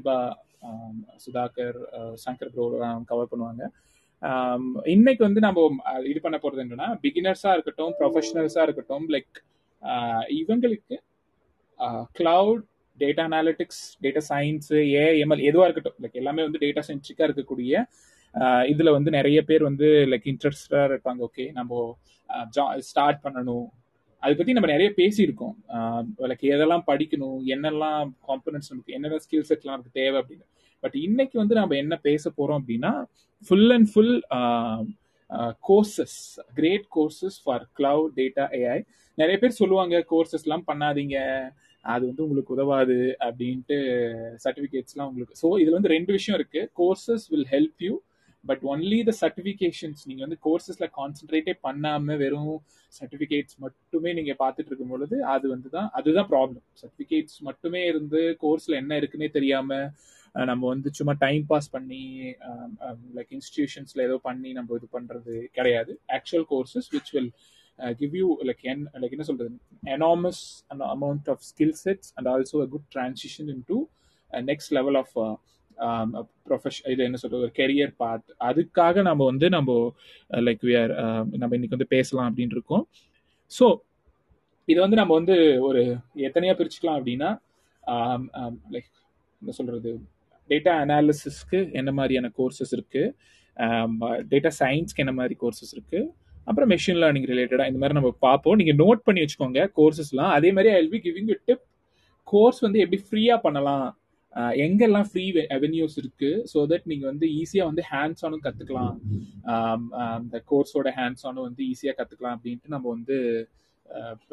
Deepa Sudhakar Shankar bro cover பண்ணுவாங்க. இன்னைக்கு வந்து நம்ம இது பண்ண போறது என்னன்னா பிகினர்ஸா இருக்கட்டும் ப்ரொஃபஷனல்ஸா இருக்கட்டும் லைக் இவங்களுக்கு cloud data analytics data science AML எதுவாக இருக்கட்டும் லைக் எல்லாமே வந்து டேட்டா சென்ட்ரிக்காக இருக்கக்கூடிய இதில் வந்து நிறைய பேர் வந்து லைக் இன்ட்ரெஸ்டாக இருப்பாங்க. ஓகே நம்ம ஸ்டார்ட் பண்ணணும். அதை பற்றி நம்ம நிறைய பேசியிருக்கோம். லைக் எதெல்லாம் படிக்கணும் என்னெல்லாம் காம்பனன்ஸ் நமக்கு என்னென்ன ஸ்கில் செட்லாம் நமக்கு தேவை அப்படின்னு. பட் இன்னைக்கு வந்து நம்ம என்ன பேச போகிறோம் அப்படின்னா full and full courses great courses for cloud data AI நிறைய பேர் சொல்லுவாங்க கோர்சஸ்லாம் பண்ணாதீங்க அது வந்து உங்களுக்கு உதவாது அப்படின்ட்டு சர்டிஃபிகேட்ஸ்லாம் உங்களுக்கு. ஸோ இதில் வந்து ரெண்டு விஷயம் இருக்கு. Courses will help you but only the certifications நீங்கள் வந்து கோர்சஸில் கான்சென்ட்ரேட்டே பண்ணாமல் வெறும் சர்டிஃபிகேட்ஸ் மட்டுமே நீங்கள் பார்த்துட்டு இருக்கும் பொழுது அது வந்து தான் அதுதான் ப்ராப்ளம் சர்டிஃபிகேட்ஸ் மட்டுமே இருந்து கோர்ஸில் என்ன இருக்குன்னே தெரியாமல் நம்ம வந்து சும்மா டைம் பாஸ் பண்ணி லைக் இன்ஸ்டிடியூஷன்ஸில் ஏதோ பண்ணி நம்ம இது பண்ணுறது கிடையாது. Actual courses which will give you like N like என்ன சொல்றது? Enormous and amount of skill sets and also a good into in next next level of um, profession இது என்ன சொல்றது ஒரு கெரியர் பாத் அதுக்காக நம்ம வந்து நம்ம லைக் விஆர் நம்ம இன்னைக்கு வந்து பேசலாம் அப்படின்னு இருக்கோம். ஸோ இது வந்து நம்ம வந்து ஒரு எத்தனையா பிரிச்சுக்கலாம் அப்படின்னா லைக் என்ன சொல்றது டேட்டா அனாலிசிஸ்க்கு என்ன மாதிரியான கோர்சஸ் இருக்கு டேட்டா சயின்ஸ்க்கு என்ன மாதிரி கோர்சஸ் இருக்கு அப்புறம் மெஷின் லேர்னிங் ரிலேட்டடாக இந்த மாதிரி நம்ம பார்ப்போம். நீங்கள் நோட் பண்ணி வச்சுக்கோங்க கோர்சஸ்லாம் அதே மாதிரி I will be giving you tip course வந்து எப்படி ஃப்ரீயாக பண்ணலாம் எங்கெல்லாம் ஃப்ரீ அவென்யூஸ் இருக்கு ஸோ தட் நீங்கள் வந்து ஈஸியாக வந்து ஹேண்ட்ஸ் ஆனும் கற்றுக்கலாம் இந்த கோர்ஸோட ஹேண்ட்ஸ் ஆனும் வந்து ஈஸியாக கற்றுக்கலாம் அப்படின்ட்டு நம்ம வந்து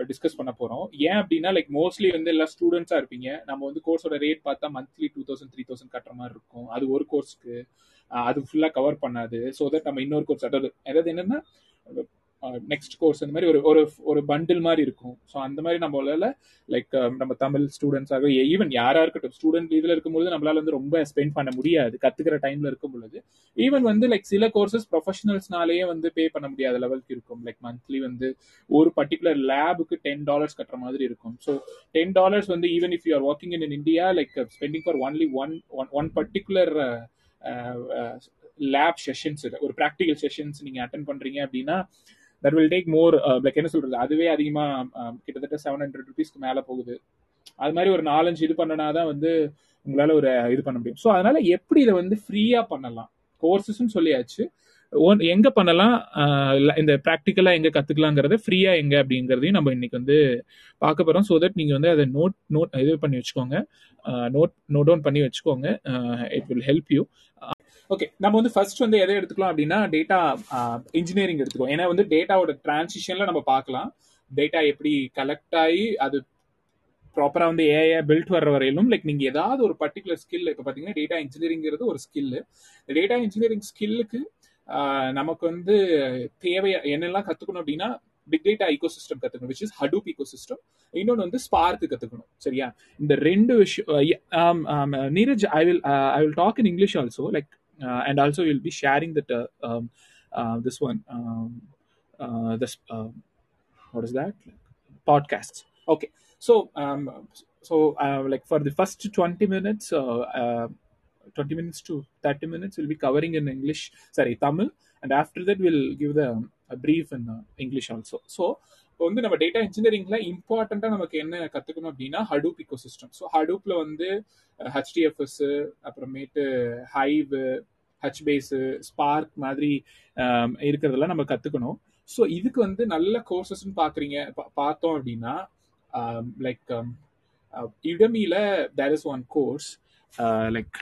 டிஸ்கஸ் பண்ண போகிறோம் ஏன் அப்படின்னா லைக் மோஸ்ட்லி வந்து எல்லா ஸ்டூடெண்ட்ஸாக இருப்பீங்க. நம்ம வந்து கோர்ஸோட ரேட் பார்த்தா monthly two thousand three thousand கட்டுற மாதிரி இருக்கும். அது ஒரு கோர்ஸ்க்கு அது ஃபுல்லாக கவர் பண்ணாது. ஸோ தட் நம்ம இன்னொரு கோர்ஸ் அதாவது அதாவது என்னன்னா நெக்ஸ்ட் கோர்ஸ் அந்த மாதிரி ஒரு ஒரு ஒரு பண்டில் மாதிரி இருக்கும். ஸோ அந்த மாதிரி நம்மளால லைக் um, நம்ம தமிழ் ஸ்டூடெண்ட்ஸாக ஈவன் e, யாரா இருக்கட்டும் ஸ்டூடெண்ட் இதில் இருக்கும்பொழுது நம்மளால வந்து ரொம்ப ஸ்பெண்ட் பண்ண முடியாது கத்துக்கிற டைம்ல இருக்கும் பொழுது. ஈவன் வந்து லைக் சில கோர்சஸ் ப்ரொஃபஷனல்ஸ்னாலேயே வந்து பே பண்ண முடியாத லெவலுக்கு இருக்கும். லைக் மந்த்லி வந்து ஒரு பர்டிகுலர் லேபுக்கு டென் டாலர்ஸ் கட்டுற மாதிரி இருக்கும். ஸோ டென் டாலர்ஸ் வந்து even if you are working in India like spending for only one one particular lab sessions ஒரு ப்ராக்டிக்கல் செஷன்ஸ் நீங்க அட்டன் பண்றீங்க அப்படின்னா that will take more like என்ன சொல்றது? அதுவே அதிகமா கிட்டத்தட்ட செவன் ஹண்ட்ரட் ருபீஸ்க்கு மேல போகுது. அது மாதிரி ஒரு நாலஞ்சு இது பண்ணனா தான் வந்து உங்களால ஒரு இது பண்ண முடியும். ஸோ அதனால எப்படி இதை வந்து ஃப்ரீயா பண்ணலாம்? கோர்சஸ்ன்னு சொல்லியாச்சு. எங்க பண்ணலாம்? இந்த ப்ராக்டிக்கலா எங்க கத்துக்கலாங்கிறத ஃப்ரீயா எங்க அப்படிங்கிறதையும் நம்ம இன்னைக்கு வந்து பார்க்க போறோம். ஸோ தட் நீங்க வந்து அதை நோட் நோட் இது பண்ணி வச்சுக்கோங்க. நோட் நோட் டவுன் பண்ணி வச்சுக்கோங்க. It will help you okay நம்ம வந்து ஃபர்ஸ்ட் வந்து எதை எடுத்துக்கலாம் அப்படின்னா டேட்டா இன்ஜினியரிங் எடுத்துக்கோ ஏன்னா வந்து டேட்டாவோட டிரான்சிஷன்ல நம்ம பார்க்கலாம். டேட்டா எப்படி கலெக்ட் ஆகி அது ப்ராப்பராக வந்து ஏஐ பில்ட் வர்ற வரையிலும் லைக் நீங்கள் ஏதாவது ஒரு பர்டிகுலர் ஸ்கில் இப்போ பார்த்தீங்கன்னா டேட்டா இன்ஜினியரிங்கிறது ஒரு ஸ்கில்லு டேட்டா இன்ஜினியரிங் ஸ்கில்லுக்கு நமக்கு வந்து தேவை என்னெல்லாம் கற்றுக்கணும் அப்படின்னா பிக் டேட்டா ஈகோ சிஸ்டம் கற்றுக்கணும் which is Hadoop ecosystem இன்னொன்று வந்து ஸ்பார்க் கற்றுக்கணும் சரியா? இந்த ரெண்டு விஷயம் Neeraj I will I will talk in English also like Uh, and also you'll be sharing the um, uh, this one um, uh, this um, what is that? Podcasts. Okay. So um, so uh, like for the first 20 minutes uh, uh, 20 minutes to 30 minutes we'll be covering in english sorry tamil. And after that we'll give the a brief in english also. So இப்போ வந்து நம்ம data இன்ஜினியரிங்ல இம்பார்ட்டண்டா நமக்கு என்ன கத்துக்கணும் அப்படின்னா Hadoop ecosystem so ஹடூப்ல வந்து HDFS அப்புறமேட்டு ஹைவ் ஹச் பேஸு ஸ்பார்க் மாதிரி இருக்கிறதெல்லாம் நம்ம கத்துக்கணும். ஸோ இதுக்கு வந்து நல்ல கோர்சஸ்ன்னு பார்க்குறீங்க பார்த்தோம் அப்படின்னா like இடமியில there is one course like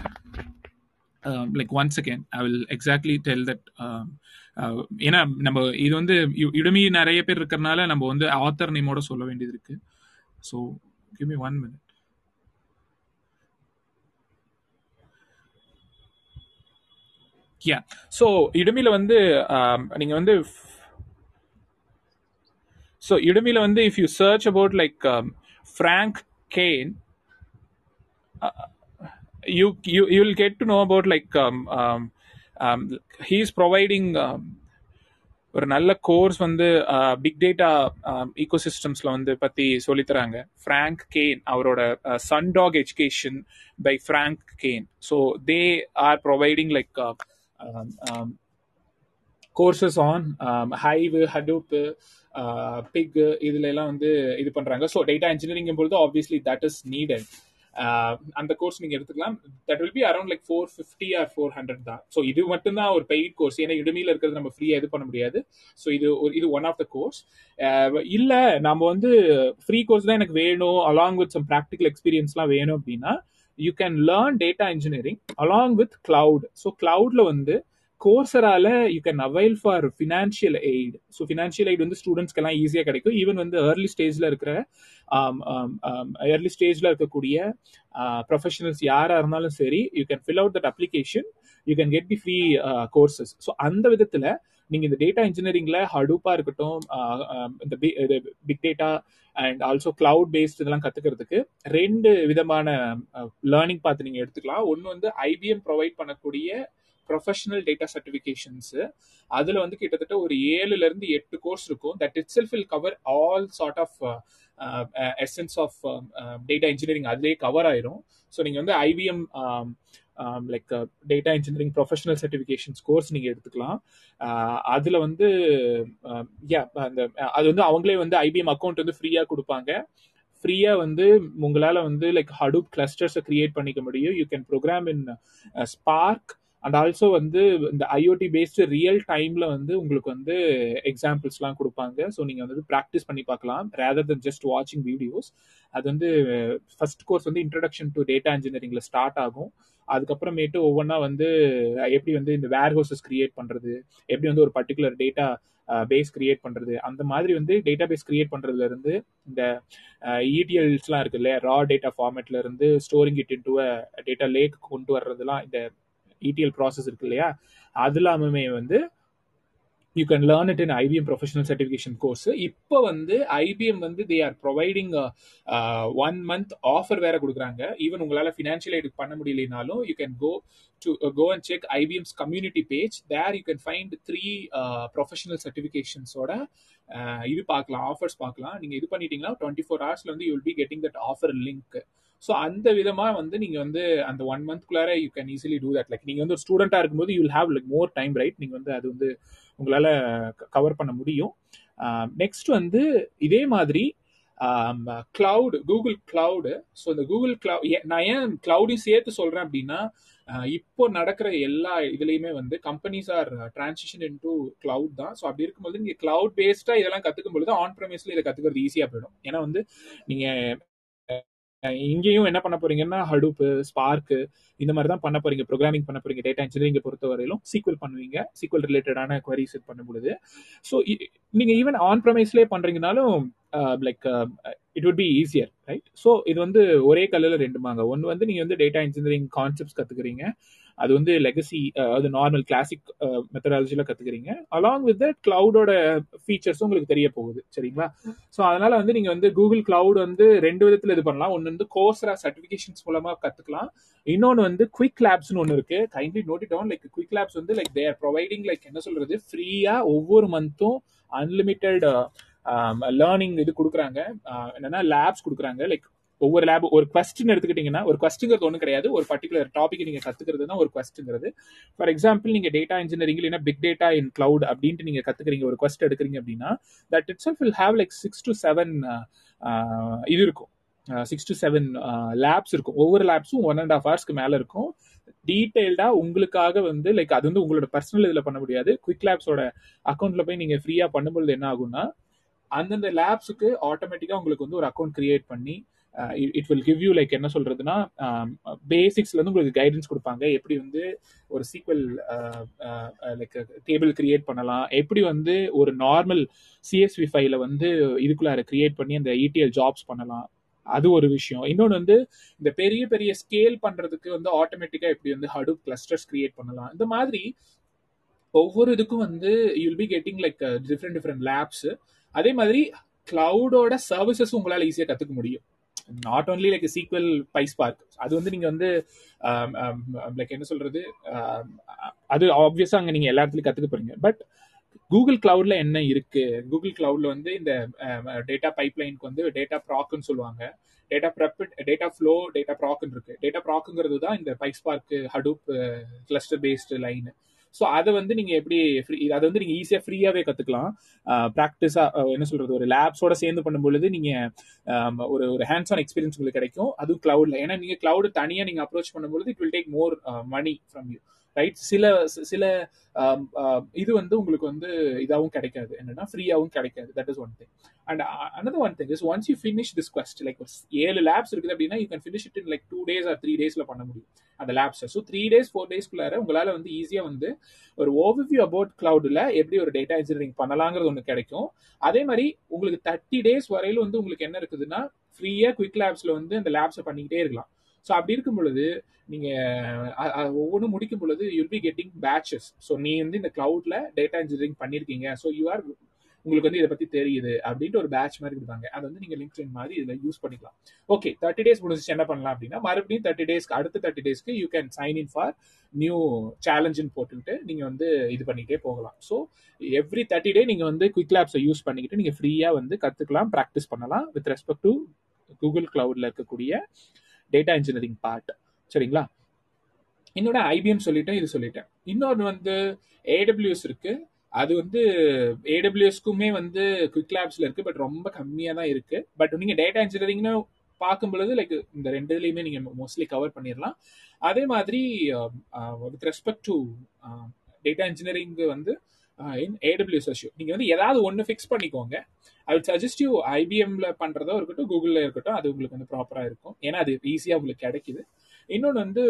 like once again I will exactly tell that ஏன்னா நம்ம இது வந்து இடுமி நிறைய பேர் இருக்கிறனால நம்ம வந்து ஆத்தர் நேமோட சொல்ல வேண்டியது இருக்கு. So give me one minute yeah so இடுமியில் வந்து um, நீங்கள் வந்து ஸோ இடமில வந்து if you search about like Frank Kane you you you will get to know about like um, um, um, he is providing um, ஒரு நல்ல course வந்து big data ஈகோசிஸ்டம்ஸ்ல வந்து பத்தி சொல்லித்தராங்க. ஃப்ராங்க் கேன் அவரோட Sundog education by Frank Kane so they are providing like courses on Hive Hadoop big இதுல எல்லாம் வந்து இது பண்றாங்க. ஸோ டேட்டா இன்ஜினியரிங் பொழுது ஆப்வியஸ்லி தட் இஸ் நீடட் அந்த கோர்ஸ் நீங்க எடுத்துக்கலாம். That will be around like four fifty or four hundred தான். ஸோ இது மட்டும்தான் ஒரு பெய்ட் கோர்ஸ் ஏன்னா இடுமையில இருக்கிறது நம்ம ஃப்ரீயா இது பண்ண முடியாது. ஸோ இது ஒரு இது ஒன் ஆஃப் த கோர்ஸ் இல்ல நம்ம வந்து ஃப்ரீ கோர்ஸ் தான் எனக்கு வேணும் அலாங் வித் சம் ப்ராக்டிக்கல் எக்ஸ்பீரியன்ஸ்லாம் வேணும் அப்படின்னா you can learn data engineering along with cloud so கிளவுட்ல வந்து கோர்சரால you can avail for financial aid so financial aid வந்து ஸ்டூடெண்ட்ஸ்க்கெல்லாம் ஈஸியாக கிடைக்கும். ஈவன் வந்து ஏர்லி ஸ்டேஜில் இருக்கிற ஏர்லி ஸ்டேஜில் இருக்கக்கூடிய ப்ரொஃபஷனல்ஸ் யாராக இருந்தாலும் சரி you can fill out that application you can get the free courses so அந்த விதத்தில் நீங்கள் இந்த டேட்டா இன்ஜினியரிங்கில் ஹடூப்பாக இருக்கட்டும் இந்த big data and also cloud based இதெல்லாம் கற்றுக்கிறதுக்கு ரெண்டு விதமான லேர்னிங் பார்த்து நீங்கள் எடுத்துக்கலாம். ஒன்று வந்து ஐபிஎம் ப்ரொவைட் பண்ணக்கூடிய ப்ரொஃபஷனல் டேட்டா சர்டிஃபிகேஷன்ஸ் அதில் வந்து கிட்டத்தட்ட ஒரு ஏழுல இருந்து எட்டு கோர்ஸ் இருக்கும். That itself will cover all sort of essence of data engineering அதுலேயே கவர் ஆயிரும். ஸோ நீங்கள் வந்து IBM like data engineering professional certifications course நீங்கள் எடுத்துக்கலாம். Uh, அதில் வந்து um, யா அந்த அது வந்து அவங்களே வந்து ஐபிஎம் அக்கௌண்ட் வந்து ஃப்ரீயாக கொடுப்பாங்க. ஃப்ரீயாக வந்து உங்களால் வந்து லைக் ஹடூப் கிளஸ்டர்ஸை கிரியேட் பண்ணிக்க முடியும். You can program in Spark and also வந்து இந்த ஐஓடி பேஸ்டு ரியல் டைம்ல வந்து உங்களுக்கு வந்து எக்ஸாம்பிள்ஸ்லாம் கொடுப்பாங்க. ஸோ நீங்கள் வந்து ப்ராக்டிஸ் பண்ணி பார்க்கலாம். ரேதர் தென் ஜஸ்ட் வாட்சிங் வீடியோஸ் அது வந்து ஃபர்ஸ்ட் கோர்ஸ் வந்து இன்ட்ரடக்ஷன் டு டேட்டா இன்ஜினியரிங்ல ஸ்டார்ட் ஆகும். அதுக்கப்புறமேட்டு ஒவ்வொன்றா வந்து எப்படி வந்து இந்த வேர் ஹவுசஸ் கிரியேட் பண்ணுறது எப்படி வந்து ஒரு பர்டிகுலர் டேட்டா பேஸ் கிரியேட் பண்ணுறது அந்த மாதிரி வந்து டேட்டா பேஸ் கிரியேட் பண்ணுறதுலேருந்து இந்த இடிஎல்ஸ்லாம் இருக்கு இல்லையா? Raw data ஃபார்மேட்லேருந்து storing it into data lake கொண்டு வர்றதுலாம் இந்த இடிஎல் ப்ராசஸ் இருக்கு இல்லையா? அது இல்லாமமே வந்து you can learn it in IBM professional certification course இப்போ வந்து ஐபிஎம் வந்து they are providing one month offer வேற கொடுக்குறாங்க. ஈவன் உங்களால் ஃபினான்ஷியல் ஐடி பண்ண முடியலனாலும் you can go to go and check IBM's community page there you can find three professional சர்டிஃபிகேஷன்ஸோட இது பார்க்கலாம் ஆஃபர்ஸ் பார்க்கலாம். நீங்கள் இது பண்ணிட்டீங்கன்னா டுவெண்ட்டி ஃபோர் ஹவர்ஸ்ல வந்து you will be getting that offer link so அந்த விதமாக வந்து நீங்கள் வந்து அந்த one மந்த்குள்ளார you can easily do that like நீங்கள் வந்து ஒரு ஸ்டூடெண்ட்டாக இருக்கும்போது you will have like more time right நீங்கள் வந்து அது வந்து உங்களால் கவர் பண்ண முடியும். நெக்ஸ்ட் வந்து இதே மாதிரி கிளவுடு கூகுள் கிளவுடு ஸோ இந்த கூகுள் கிளவு நான் ஏன் கிளவுடையும் சேர்த்து சொல்கிறேன் அப்படின்னா இப்போ நடக்கிற எல்லா இதுலேயுமே வந்து companies are transition in to cloud தான். ஸோ அப்படி இருக்கும்போது நீங்கள் கிளவுட் பேஸ்டாக இதெல்லாம் கற்றுக்கும் பொழுது ஆன் ப்ரமிஸ்ல இதை கற்றுக்கிறது ஈஸியாக போயிடும். ஏன்னா வந்து நீங்கள் இங்கேயும் என்ன பண்ண போறீங்கன்னா ஹடூப்பு ஸ்பார்க்கு இந்த மாதிரி தான் பண்ண போறீங்க. ப்ரோக்ராமிங் பண்ண போறீங்க. டேட்டா இன்ஜினியரிங் பொறுத்த வரையிலும் சீக்வல் பண்ணுவீங்க. சீக்வல் ரிலேட்டடான குவரிஸ் இது பண்ணும் ஸோ நீங்க ஈவன் ஆன் ப்ரமைஸ்லேயே பண்றீங்கனாலும் like it would be easier right so இது வந்து ஒரே கல்லில் ரெண்டு மாங்க ஒன்று வந்து நீங்க வந்து டேட்டா இன்ஜினியரிங் கான்செப்ட்ஸ் கத்துக்கிறீங்க. அது வந்து லெகசி அது நார்மல் கிளாசிக் மெத்தடாலஜியில் கற்றுக்கிறீங்க அலாங் வித் தட் கிளவுடோட ஃபீச்சர்ஸும் உங்களுக்கு தெரிய போகுது. சரிங்களா? ஸோ அதனால வந்து நீங்கள் வந்து கூகுள் கிளவுட் வந்து ரெண்டு விதத்தில் இது பண்ணலாம். ஒன்று வந்து கோர்ஸரா சர்டிஃபிகேஷன்ஸ் மூலமாக கற்றுக்கலாம் இன்னொன்று வந்து குவிக் லேப்ஸ்னு ஒன்று இருக்கு. Kindly note down like quick labs வந்து லைக் தேர் ப்ரொவைடிங் லைக் என்ன சொல்றது? ஃப்ரீயாக ஒவ்வொரு மந்த்தும் அன்லிமிட்டெட் லேர்னிங் இது கொடுக்குறாங்க. என்னன்னா லேப்ஸ் கொடுக்குறாங்க. லைக் ஒவ்வொரு லேப் ஒரு கொஸ்டின் எடுத்துக்கிட்டீங்கன்னா ஒரு கொஸ்டிங்கிறது ஒன்றும் கிடையாது. ஒரு பர்டிகுலர் டாபிக் நீங்க கத்துக்கிறது தான் ஒரு கொஸ்டிங்கிறது ஃபார் எக்ஸாம்பிள் நீங்க டேட்டா இன்ஜினியரிங் இல்லைன்னா பிக் டேட்டா இன் கிளவுட் அப்படின்ட்டு நீங்க கத்துக்கிறீங்க ஒரு கொஸ்ட் எடுக்கிறீங்க அப்படின்னா that it's will have like six to seven இது இருக்கும். சிக்ஸ் டு செவன் லேப்ஸ் இருக்கும். ஒவ்வொரு லேப்ஸும் ஒன் அண்ட் ஆஃப் ஹவர்ஸ்க்கு மேல இருக்கும். டீட்டெயில்டா உங்களுக்காக வந்து லைக் அது வந்து உங்களோட பர்சனல் இதுல பண்ண முடியாது. குவிக் லேப்ஸோட அக்கௌண்ட்ல போய் நீங்க ஃப்ரீயா பண்ணும்பொழுது என்ன ஆகும்னா அந்தந்த லேப்ஸுக்கு ஆட்டோமேட்டிக்கா உங்களுக்கு வந்து ஒரு அக்கௌண்ட் கிரியேட் பண்ணி it will give you like என்ன சொல்றதுன்னா um, பேசிக்ஸ்ல இருந்து உங்களுக்கு கைடன்ஸ் கொடுப்பாங்க. எப்படி வந்து ஒரு சீக்வல் லைக் டேபிள் கிரியேட் பண்ணலாம். எப்படி வந்து ஒரு நார்மல் சிஎஸ்வி ஃபைல வந்து இதுக்குள்ளார கிரியேட் பண்ணி அந்த இடிஎல் ஜாப்ஸ் பண்ணலாம். அது ஒரு விஷயம். இன்னொன்று வந்து இந்த பெரிய பெரிய ஸ்கேல் பண்றதுக்கு வந்து ஆட்டோமேட்டிக்கா எப்படி வந்து ஹடூப் கிளஸ்டர்ஸ் கிரியேட் பண்ணலாம். இந்த மாதிரி ஒவ்வொரு இதுக்கும் வந்து you'll be getting like different different labs அதே மாதிரி கிளவுடோட சர்வீசஸ் உங்களால் ஈஸியாக கற்றுக்க முடியும். Not only like SQL PySpark அது வந்து நீங்க வந்து um, um, um, லைக் என்ன சொல்றது? அது ஆப்வியஸா அங்க நீங்க எல்லா இடத்துலயும் கத்துக்க போறீங்க. பட் கூகுள் கிளவுட்ல என்ன இருக்கு? கூகுள் கிளவுட்ல வந்து இந்த டேட்டா பைப்லைனுக்கு வந்து டேட்டா ப்ராக்குன்னு சொல்லுவாங்க. Dataprep Dataflow data ப்ராக்குன்னு இருக்கு. டேட்டா ப்ராக்குங்கிறது தான் இந்த PySpark Hadoop cluster based line so அதை வந்து நீங்க எப்படி ஃப்ரீ அதை வந்து நீங்க ஈஸியா ஃப்ரீயாவே கத்துக்கலாம். ப்ராக்டிஸா என்ன சொல்றது ஒரு லேப்ஸோட சேர்ந்து பண்ணும்பொழுது நீங்க ஒரு ஒரு ஹேண்ட்ஸ் ஆன் எக்ஸ்பீரியன்ஸ் உங்களுக்கு கிடைக்கும். அதுவும் கிளவுட்ல ஏன்னா நீங்க கிளவுட் தனியா நீங்க அப்ரோச் பண்ணும்பொழுது it will take more money from you right சில சில இது வந்து உங்களுக்கு வந்து இதாகவும் கிடைக்காது. என்னன்னா ஃப்ரீயாகவும் கிடைக்காது. That is one thing and another one thing is once you finish this quest like ஏழு லேப்ஸ் இருக்குது அப்படின்னா you can finish it in like two days or three டேஸில் பண்ண முடியும் அந்த லேப்ஸை ஸோ த்ரீ டேஸ் ஃபோர் டேஸ்க்குள்ளார உங்களால் வந்து ஈஸியாக வந்து ஒரு ஓவர்வியூ அபவுட் கிளவுடில் எப்படி ஒரு டேட்டா இன்ஜினியரிங் பண்ணலாங்கிறது ஒன்று கிடைக்கும். அதே மாதிரி உங்களுக்கு தேர்ட்டி டேஸ் வரையிலும் வந்து உங்களுக்கு என்ன இருக்குதுன்னா ஃப்ரீயாக குவிக் லேப்ஸில் வந்து அந்த லேப்ஸை பண்ணிக்கிட்டே இருக்கலாம். ஸோ அப்படி இருக்கும் பொழுது நீங்க ஒவ்வொன்றும் முடிக்கும் பொழுது you'll be getting badges so நீ வந்து இந்த கிளவுட்ல டேட்டா இன்ஜினியரிங் பண்ணியிருக்கீங்க. ஸோ யூ ஆர் உங்களுக்கு வந்து இதை பத்தி தெரியுது அப்படின்ட்டு ஒரு பேட்ச் மாதிரி கொடுத்தாங்க. அதை வந்து நீங்க லிங்க் மாதிரி இதுல யூஸ் பண்ணிக்கலாம். ஓகே தேர்ட்டி டேஸ் முடிஞ்சிச்சு. என்ன பண்ணலாம் அப்படின்னா மறுபடியும் தேர்ட்டி டேஸ்க்கு அடுத்த தேர்ட்டி டேஸ்க்கு you can sign in for new சேலஞ்சுன்னு போட்டுக்கிட்டு நீங்க வந்து இது பண்ணிக்கிட்டே போகலாம். ஸோ எவ்ரி தேர்ட்டி டே நீங்க வந்து குவிக் லேப்ஸை யூஸ் பண்ணிக்கிட்டு நீங்க ஃப்ரீயா வந்து கத்துக்கலாம் ப்ராக்டிஸ் பண்ணலாம். வித் ரெஸ்பெக்ட் டு கூகுள் கிளவுட்ல இருக்கக்கூடிய டேட்டா இன்ஜினியரிங் பார்ட் சரிங்களா? என்னோட ஐபிஎம் சொல்லிட்டேன் இது சொல்லிட்டேன். இன்னொன்று வந்து ஏடபிள்யூஎஸ் இருக்கு. அது வந்து ஏடபிள்யூஎஸ்க்குமே வந்து குவிக் லேப்ஸ்ல இருக்கு பட் ரொம்ப கம்மியாக தான் இருக்கு. பட் நீங்க டேட்டா இன்ஜினியரிங்னு பார்க்கும் பொழுது லைக் இந்த ரெண்டுலையுமே நீங்க மோஸ்ட்லி கவர் பண்ணிடலாம் அதே மாதிரி with respect to data engineering வந்து இன் ஏடபிள்யூஎஸ் அஷ்யூ நீங்கள் வந்து ஏதாவது ஒன்று ஃபிக்ஸ் பண்ணிக்கோங்க. ஐ விட் சஜஸ்ட் யூ ஐபிஎம்ல பண்ணுறதோ இருக்கட்டும் கூகுளில் இருக்கட்டும் அது உங்களுக்கு வந்து ப்ராப்பராக இருக்கும். ஏன்னா அது ஈஸியாக உங்களுக்கு கிடைக்குது. இன்னொன்று வந்து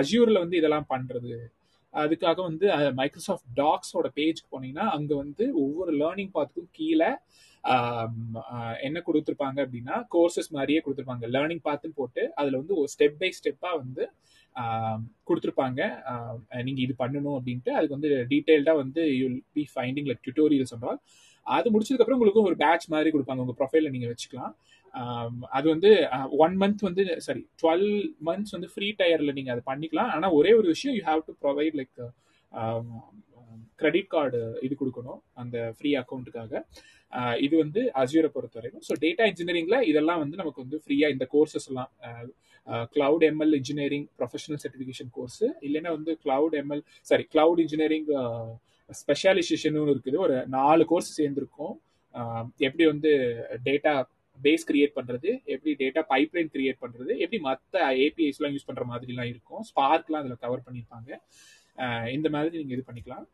அஜூரில் வந்து இதெல்லாம் பண்ணுறது அதுக்காக வந்து மைக்ரோசாஃப்ட் டாக்ஸோட பேஜ்க்கு போனீங்கன்னா அங்கே வந்து ஒவ்வொரு லேர்னிங் பாத்துக்கும் கீழே என்ன கொடுத்துருப்பாங்க அப்படின்னா கோர்சஸ் மாதிரியே கொடுத்துருப்பாங்க. லேர்னிங் பாத்துன்னு போட்டு அதில் வந்து ஒரு ஸ்டெப் பை ஸ்டெப்பாக வந்து கொடுத்துருப்பாங்க. நீங்கள் இது பண்ணணும் அப்படின்ட்டு. அதுக்கு வந்து டீட்டெயில்டாக வந்து you'll be finding like tutorials all அது முடிச்சதுக்கப்புறம் உங்களுக்கு ஒரு பேட்ச் மாதிரி கொடுப்பாங்க. உங்கள் ப்ரொஃபைலில் நீங்கள் வச்சுக்கலாம். அது வந்து ஒன் மந்த் வந்து சாரி டுவெல் மந்த்ஸ் வந்து ஃப்ரீ டயரில் நீங்கள் அதை பண்ணிக்கலாம். ஆனால் ஒரே ஒரு விஷயம் you have to provide like credit card இது கொடுக்கணும் அந்த ஃப்ரீ அக்கௌண்ட்டுக்காக இது வந்து அசியூரை பொறுத்தவரைக்கும். ஸோ டேட்டா இன்ஜினியரிங்கில் இதெல்லாம் வந்து நமக்கு வந்து ஃப்ரீயாக இந்த கோர்சஸ் எல்லாம் cloud ML engineering professional certification course இல்லைன்னா வந்து cloud ML sorry cloud engineering ஸ்பெஷலைசேஷனும் இருக்குது. ஒரு நாலு கோர்ஸ் சேர்ந்துருக்கும். எப்படி வந்து டேட்டா பேஸ் கிரியேட் பண்றது எப்படி டேட்டா பைப்லைன் கிரியேட் பண்றது எப்படி மற்ற ஏபிஐஸ்லாம் யூஸ் பண்ற மாதிரிலாம் இருக்கும். ஸ்பார்க்லாம் அதில் கவர் பண்ணியிருப்பாங்க. இந்த மாதிரி நீங்க இது பண்ணிக்கலாம்.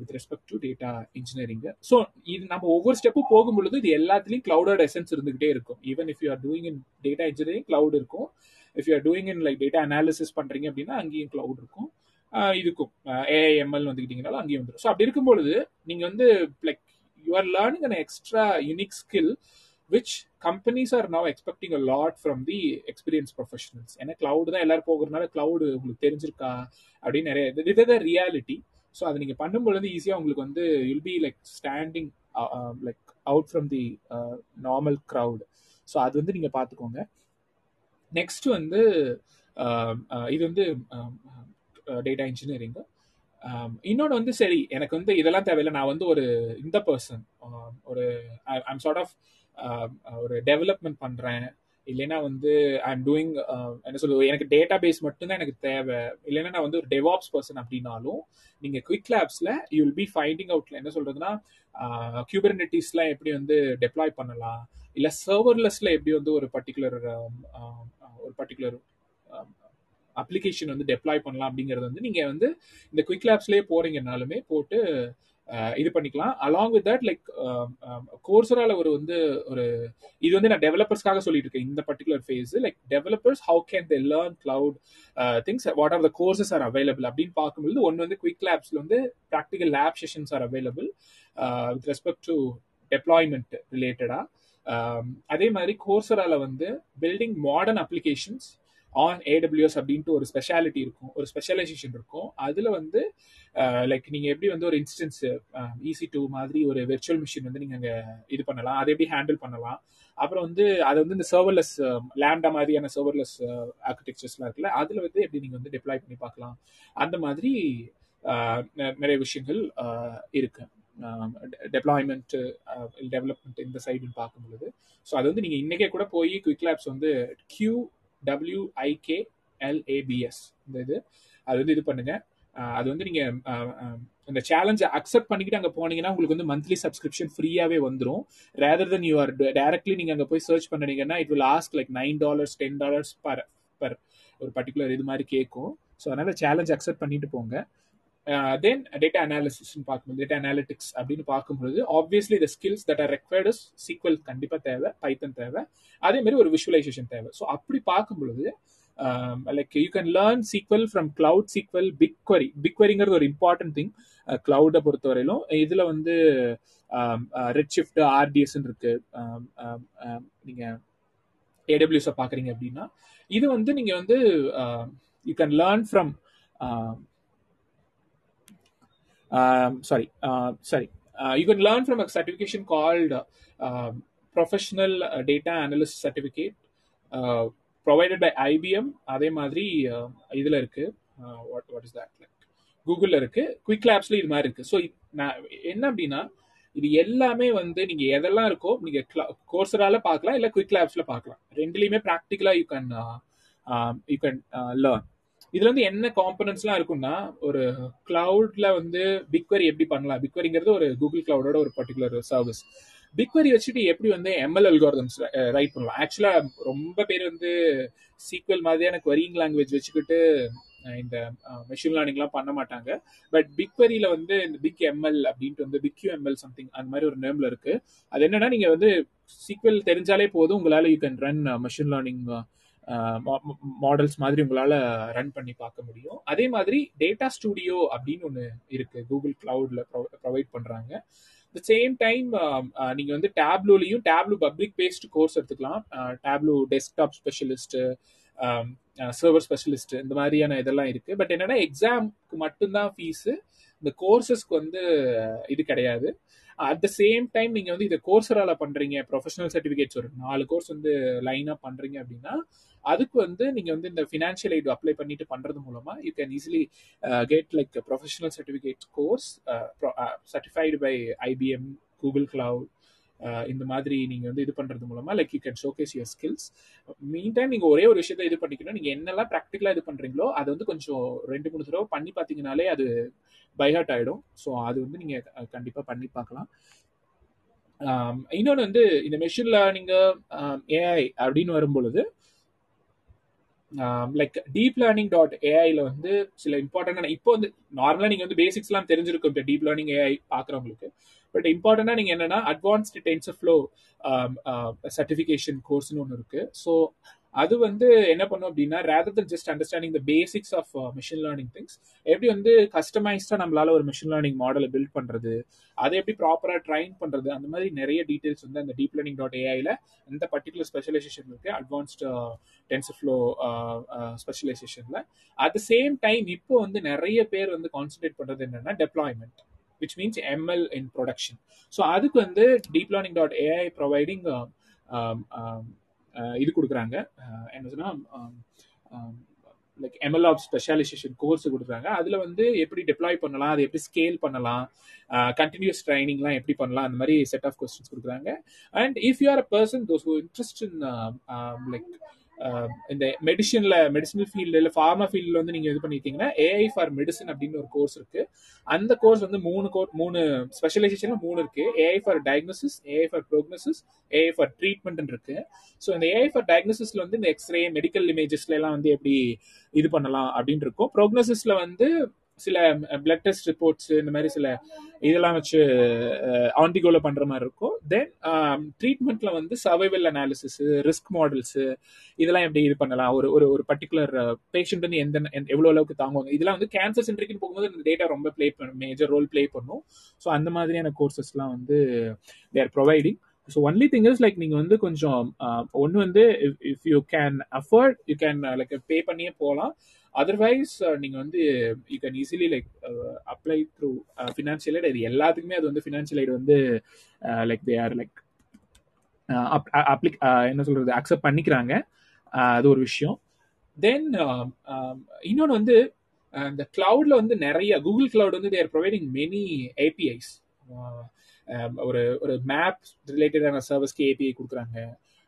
With respect to data engineering so இது நம்ம ஒவ்வொரு ஸ்டெப்பும் போகும்பொழுது இது எல்லாத்துலேயும் கிளவுடோட எசன்ஸ் இருந்துகிட்டே இருக்கும். Even if you are doing in data engineering cloud இருக்கும். If you are doing in like data analysis பண்ணுறீங்க அப்படின்னா அங்கேயும் கிளவுட் இருக்கும். இதுக்கும் ஏஐஎம்எல் வந்துக்கிட்டீங்கனாலும் அங்கேயும் வந்துடும் ஸோ அப்படி இருக்கும்பொழுது நீங்கள் வந்து like you are learning an extra unique skill which companies are now expecting a lot from the experience professionals ஏன்னா கிளவுட் தான் எல்லாரும் போகிறதுனால கிளவுடு உங்களுக்கு தெரிஞ்சிருக்கா? அப்படின்னு நிறைய இது த ரியாலிட்டி ஸோ அதை நீங்கள் பண்ணும்பொழுது ஈஸியாக உங்களுக்கு வந்து will be like standing like out from the normal crowd so அது வந்து நீங்கள் பார்த்துக்கோங்க. நெக்ஸ்ட் வந்து இது வந்து டேட்டா இன்ஜினியரிங் இன்னொன்று வந்து சரி எனக்கு வந்து இதெல்லாம் தேவையில்லை. நான் வந்து ஒரு இந்த பர்சன் ஒரு ஐம் சார்ட் ஆஃப் ஒரு டெவலப்மெண்ட் பண்ணுறேன் இல்லைன்னா வந்து ஐம் டூயிங் என்ன சொல்லுவது எனக்கு டேட்டா பேஸ் மட்டும்தான் எனக்கு தேவை. இல்லைன்னா நான் வந்து ஒரு டெவாப்ஸ் பர்சன் அப்படின்னாலும் நீங்கள் குவிக் லேப்ஸில் யூ வில் பி ஃபைண்டிங் அவுட்ல என்ன சொல்றதுன்னா கியூபர்னெட்டிஸ்லாம் எப்படி வந்து டெப்ளாய் பண்ணலாம். இல்லை சர்வர்லெஸ்ல எப்படி வந்து ஒரு பர்டிகுலர் um, um, uh, ஒரு பர்டிகுலர் அப்ளிகேஷன் um, வந்து டெப்ளாய் பண்ணலாம் அப்படிங்கிறது வந்து நீங்கள் வந்து இந்த குவிக் லேப்ஸ்லேயே போறீங்கனாலுமே போட்டு uh, இது பண்ணிக்கலாம். அலாங் வித் தட் லைக் கோர்சரால ஒரு வந்து ஒரு இது வந்து நான் டெவலப்பர்ஸ்க்காக சொல்லிட்டு இருக்கேன் இந்த particular phase like developers how can they learn cloud things what are the courses are available அப்படின்னு பார்க்கும்போது ஒன்று வந்து குவிக் லேப்ஸ்ல வந்து practical lab sessions are available with respect to deployment ரிலேட்டடா அதே மாதிரி கோர்சரால வந்து building modern applications on AWS அப்படின்ட்டு ஒரு ஸ்பெஷாலிட்டி இருக்கும் ஒரு ஸ்பெஷலைசேஷன் இருக்கும். அதில் வந்து லைக் நீங்கள் எப்படி வந்து ஒரு இன்ஸ்டன்ஸ் ஈசி டூ மாதிரி ஒரு வெர்ச்சுவல் மிஷின் வந்து நீங்கள் அங்கே இது பண்ணலாம் அதை எப்படி ஹேண்டில் பண்ணலாம். அப்புறம் வந்து அதை வந்து இந்த சர்வர்லெஸ் லேண்டா மாதிரியான சர்வர்லெஸ் ஆர்கிடெக்சர்ஸ்லாம் இருக்குல்ல அதில் வந்து எப்படி நீங்கள் வந்து டிப்ளாய் பண்ணி பார்க்கலாம். அந்த மாதிரி நிறைய விஷயங்கள் இருக்கு. டெப்ளாய்மெண்ட் டெவலப்மெண்ட் இந்த சைடுன்னு பார்க்கும் பொழுது ஸோ அது வந்து நீங்கள் இன்றைக்கே கூட போய் குவிக் லேப்ஸ் வந்து கியூ டபிள்யூஐகே எல்ஏபிஎஸ் இந்த இது அது வந்து இது பண்ணுங்க. அது வந்து நீங்கள் இந்த சேலஞ்சை அக்செப்ட் பண்ணிக்கிட்டு அங்கே போனீங்கன்னா உங்களுக்கு வந்து மந்த்லி சப்ஸ்கிரிப்ஷன் ஃப்ரீயாகவே வந்துடும் rather than you are directly நீங்கள் அங்கே போய் சர்ச் பண்ணிங்கன்னா it will ask like nine dollars ten dollars per per ஒரு பர்டிகுலர் இது மாதிரி கேட்கும் ஸோ அதனால் சேலஞ்ச் அக்செப்ட் பண்ணிட்டு போங்க. தென் டேட்டா அனாலிசிஸ்னு பார்க்கும்போது டேட்டா அனாலிட்டிக்ஸ் அப்படின்னு பார்க்கும்போது obviously the skills that are required SQL கண்டிப்பாக தேவை பைத்தன் தேவை. அதே மாதிரி ஒரு விஷுவலைசேஷன் தேவை. ஸோ அப்படி பார்க்கும்பொழுது like you can learn SQL from cloud SQL BigQuery big குவரிங்கிறது ஒரு இம்பார்ட்டன்ட் திங் கிளவுடை பொறுத்தவரையிலும். இதில் வந்து ரெட் ஷிஃப்ட் ஆர்டிஎஸ்ன்னு இருக்கு. Um, um, um, நீங்கள் ஏடபிள்யூஸை பார்க்குறீங்க அப்படின்னா இது வந்து நீங்கள் வந்து you can learn from sorry sorry you can learn from a certification called professional data analyst certificate provided by IBM அதே மாதிரி uh, இதில் இருக்கு. What what is that like கூகுளில் இருக்கு. குவிக் லேப்ஸ்ல இது மாதிரி இருக்கு. ஸோ நான் என்ன அப்படின்னா இது எல்லாமே வந்து நீங்க எதெல்லாம் இருக்கோ நீங்க கோர்ஸரால பார்க்கலாம் இல்லை குவிக் லேப்ஸ்ல பார்க்கலாம். ரெண்டுலேயுமே ப்ராக்டிக்கலா you can you can learn இதுல வந்து என்ன காம்பனன்ஸ்லாம் இருக்கும்னா ஒரு கிளவுட்ல வந்து பிக்வரி எப்படி பண்ணலாம்? பிக்வரிங்கிறது ஒரு கூகுள் கிளவுடோட ஒரு பர்டிகுலர் சர்வீஸ் பிக்வரி வச்சுட்டு எப்படி வந்து எம்எல் அல்காரதம்ஸ் ரைட் பண்ணலாம்? ஆக்சுவலா ரொம்ப பேர் வந்து சீக்வல் மாதிரியான கொரியிங் லாங்குவேஜ் வச்சுக்கிட்டு இந்த மெஷின் லேர்னிங்லாம் பண்ண மாட்டாங்க. பட் பிக் பிக்வரியில வந்து இந்த பிக் எம்எல் அப்படின்ட்டு வந்து பிக் எம்எல் சம்திங் அந்த மாதிரி ஒரு நேம்ல இருக்கு. அது என்னன்னா நீங்க வந்து சீக்வல் தெரிஞ்சாலே போதும். உங்களால you can run machine learning models மாதிரி உங்களால ரன் பண்ணி பார்க்க முடியும். அதே மாதிரி டேட்டா ஸ்டூடியோ அப்படின்னு ஒன்று இருக்கு. கூகுள் கிளவுட்ல ப்ரொவைட் பண்றாங்க. த சேம் டைம் நீங்க வந்து டேப்லூலையும் டேப்லூ பப்ளிக் பேஸ்ட் கோர்ஸ் எடுத்துக்கலாம். Tableau desktop specialist server specialist இந்த மாதிரியான இதெல்லாம் இருக்கு. பட் என்னன்னா எக்ஸாம்க்கு மட்டும்தான் ஃபீஸு இந்த கோர்சஸ்க்கு வந்து இது கிடையாது. அட் த சேம் டைம் நீங்க வந்து இதை கோர்ஸரால பண்றீங்க. ப்ரொஃபஷனல் சர்டிஃபிகேட்ஸ் ஒரு நாலு கோர்ஸ் வந்து லைனா பண்றீங்க அப்படின்னா அதுக்கு வந்து நீங்க வந்து இந்த ஃபினான்ஷியல் எய்டு அப்ளை பண்ணிட்டு பண்றது மூலமா you can easily get like professional certificate course certified by IBM Google cloud இந்த மாதிரி நீங்க வந்து இது பண்றது மூலமா like you can showcase your skills meantime நீங்க ஒரே ஒரு விஷயத்த இது பண்ணிக்கணும். நீங்க என்னெல்லாம் ப்ராக்டிக்கலா இது பண்றீங்களோ அதை வந்து கொஞ்சம் ரெண்டு மூணு தடவை பண்ணி பாத்தீங்கனாலே அது பைஹார்ட் ஆயிடும். ஸோ அது வந்து நீங்க கண்டிப்பா பண்ணி பார்க்கலாம். Um, இன்னொன்று வந்து இந்த மெஷின் லேர்னிங் ஏஐ அப்படின்னு வரும்பொழுது லைக் டீப் லேர்னிங் டாட் ஏஐல வந்து சில இம்பார்ட்டன்டான இப்போ வந்து நார்மலாக நீங்கள் வந்து பேசிக்ஸ்லாம் தெரிஞ்சிருக்கும் இப்போ டீப் லேர்னிங் ஏஐ பார்க்குறவங்களுக்கு பட் இம்பார்ட்டண்டாக நீங்கள் என்னன்னா அட்வான்ஸ்டு டென்ஸ் ஃப்ளோ சர்டிஃபிகேஷன் கோர்ஸ்னு ஒன்று இருக்கு. ஸோ அது வந்து என்ன பண்ணும் அப்படின்னா rather than just understanding the basics of machine learning things எப்படி வந்து கஸ்டமைஸ்டா நம்மளால ஒரு மிஷின் லேர்னிங் மாடலை பில்ட் பண்றது அதை எப்படி ப்ராப்பரா ட்ரைன் பண்றது அந்த மாதிரி நிறைய டீடைல்ஸ் வந்து அந்த டீப் லேர்னிங் டாட் ஏஐல இந்த பர்டிகுலர் ஸ்பெஷலைசேஷன் இருக்கு அட்வான்ஸ்டு டென்சர் ஃப்ளோ ஸ்பெஷலைசேஷன்ல அட் த சேம் டைம் இப்போ வந்து நிறைய பேர் வந்து கான்சென்ட்ரேட் பண்றது என்னன்னா deployment which means ML in production so அதுக்கு வந்து deep learning dot AI providing இது கொடுக்குறாங்க. என்ன சொன்னால் like ML of specialisation course கொடுக்குறாங்க. அதில் வந்து எப்படி டெப்ளாய் பண்ணலாம் அதை எப்படி ஸ்கேல் பண்ணலாம் கண்டினியூஸ் ட்ரைனிங்லாம் எப்படி பண்ணலாம் அந்த மாதிரி செட் ஆஃப் கொஸ்டின்ஸ் கொடுக்குறாங்க. And if you are a person those interest in like இந்த மெடிசன்ல மெடிசனல் ஃபீல்டு இல்லை ஃபார்மா ஃபீல்டில் வந்து நீங்கள் இது பண்ணியிருக்கீங்கன்னா ஏஐ ஃபார் மெடிசன் அப்படின்னு ஒரு கோர்ஸ் இருக்கு. அந்த கோர்ஸ் வந்து மூணு கோர் மூணு ஸ்பெஷலைசேஷன்ல மூணு இருக்கு. AI for diagnosis AI for prognosis AI for treatment இருக்கு. ஸோ இந்த ஏஐ ஃபார் டயக்னோசிஸ்ல வந்து இந்த எக்ஸ்ரே மெடிக்கல் இமேஜஸ்ல எல்லாம் வந்து எப்படி இது பண்ணலாம் அப்படின்னு இருக்கும். ப்ரோக்னோசிஸ்ல வந்து சில பிளட் டெஸ்ட் ரிப்போர்ட்ஸ் இந்த மாதிரி சில இதெல்லாம் வச்சு ஆன்டிகோல பண்ற மாதிரி இருக்கும். தென் ட்ரீட்மெண்ட்ல வந்து சர்வைவல் அனாலிசிஸ் ரிஸ்க் மாடல்ஸ் இதெல்லாம் எப்படி இது பண்ணலாம்? ஒரு ஒரு ஒரு பர்டிகுலர் பேஷண்ட் வந்து எந்த எவ்வளோ அளவுக்கு தாங்குவாங்க? இதெல்லாம் வந்து கேன்சர் சென்ட்ரிக்னு போகும்போது இந்த டேட்டா ரொம்ப பிளே பண்ணும் மேஜர் ரோல் ப்ளே பண்ணும். ஸோ அந்த மாதிரியான கோர்சஸ்லாம் வந்து their providing so only thing is like நீங்கள் வந்து கொஞ்சம் ஒன்று வந்து if you can afford you can like pay பண்ணியே போகலாம். அதர்வைஸ் uh, நீங்கள் வந்து you can easily like apply through financial aid இது எல்லாத்துக்குமே அது வந்து ஃபினான்ஷியல் எய்ட் வந்து லைக் தே ஆர் லைக் அப்ளிக் என்ன சொல்கிறது அக்செப்ட் பண்ணிக்கிறாங்க. Uh, அது ஒரு விஷயம். தென் um, um, இன்னொன்று வந்து uh, இந்த கிளவுடில் வந்து நிறைய கூகுள் கிளவுட் வந்து தேர் ப்ரொவைடிங் மெனி ஏபிஐஸ் ஒரு ஒரு மேப் ரிலேட்டடான சர்வீஸ்க்கு ஏபிஐ கொடுக்குறாங்க.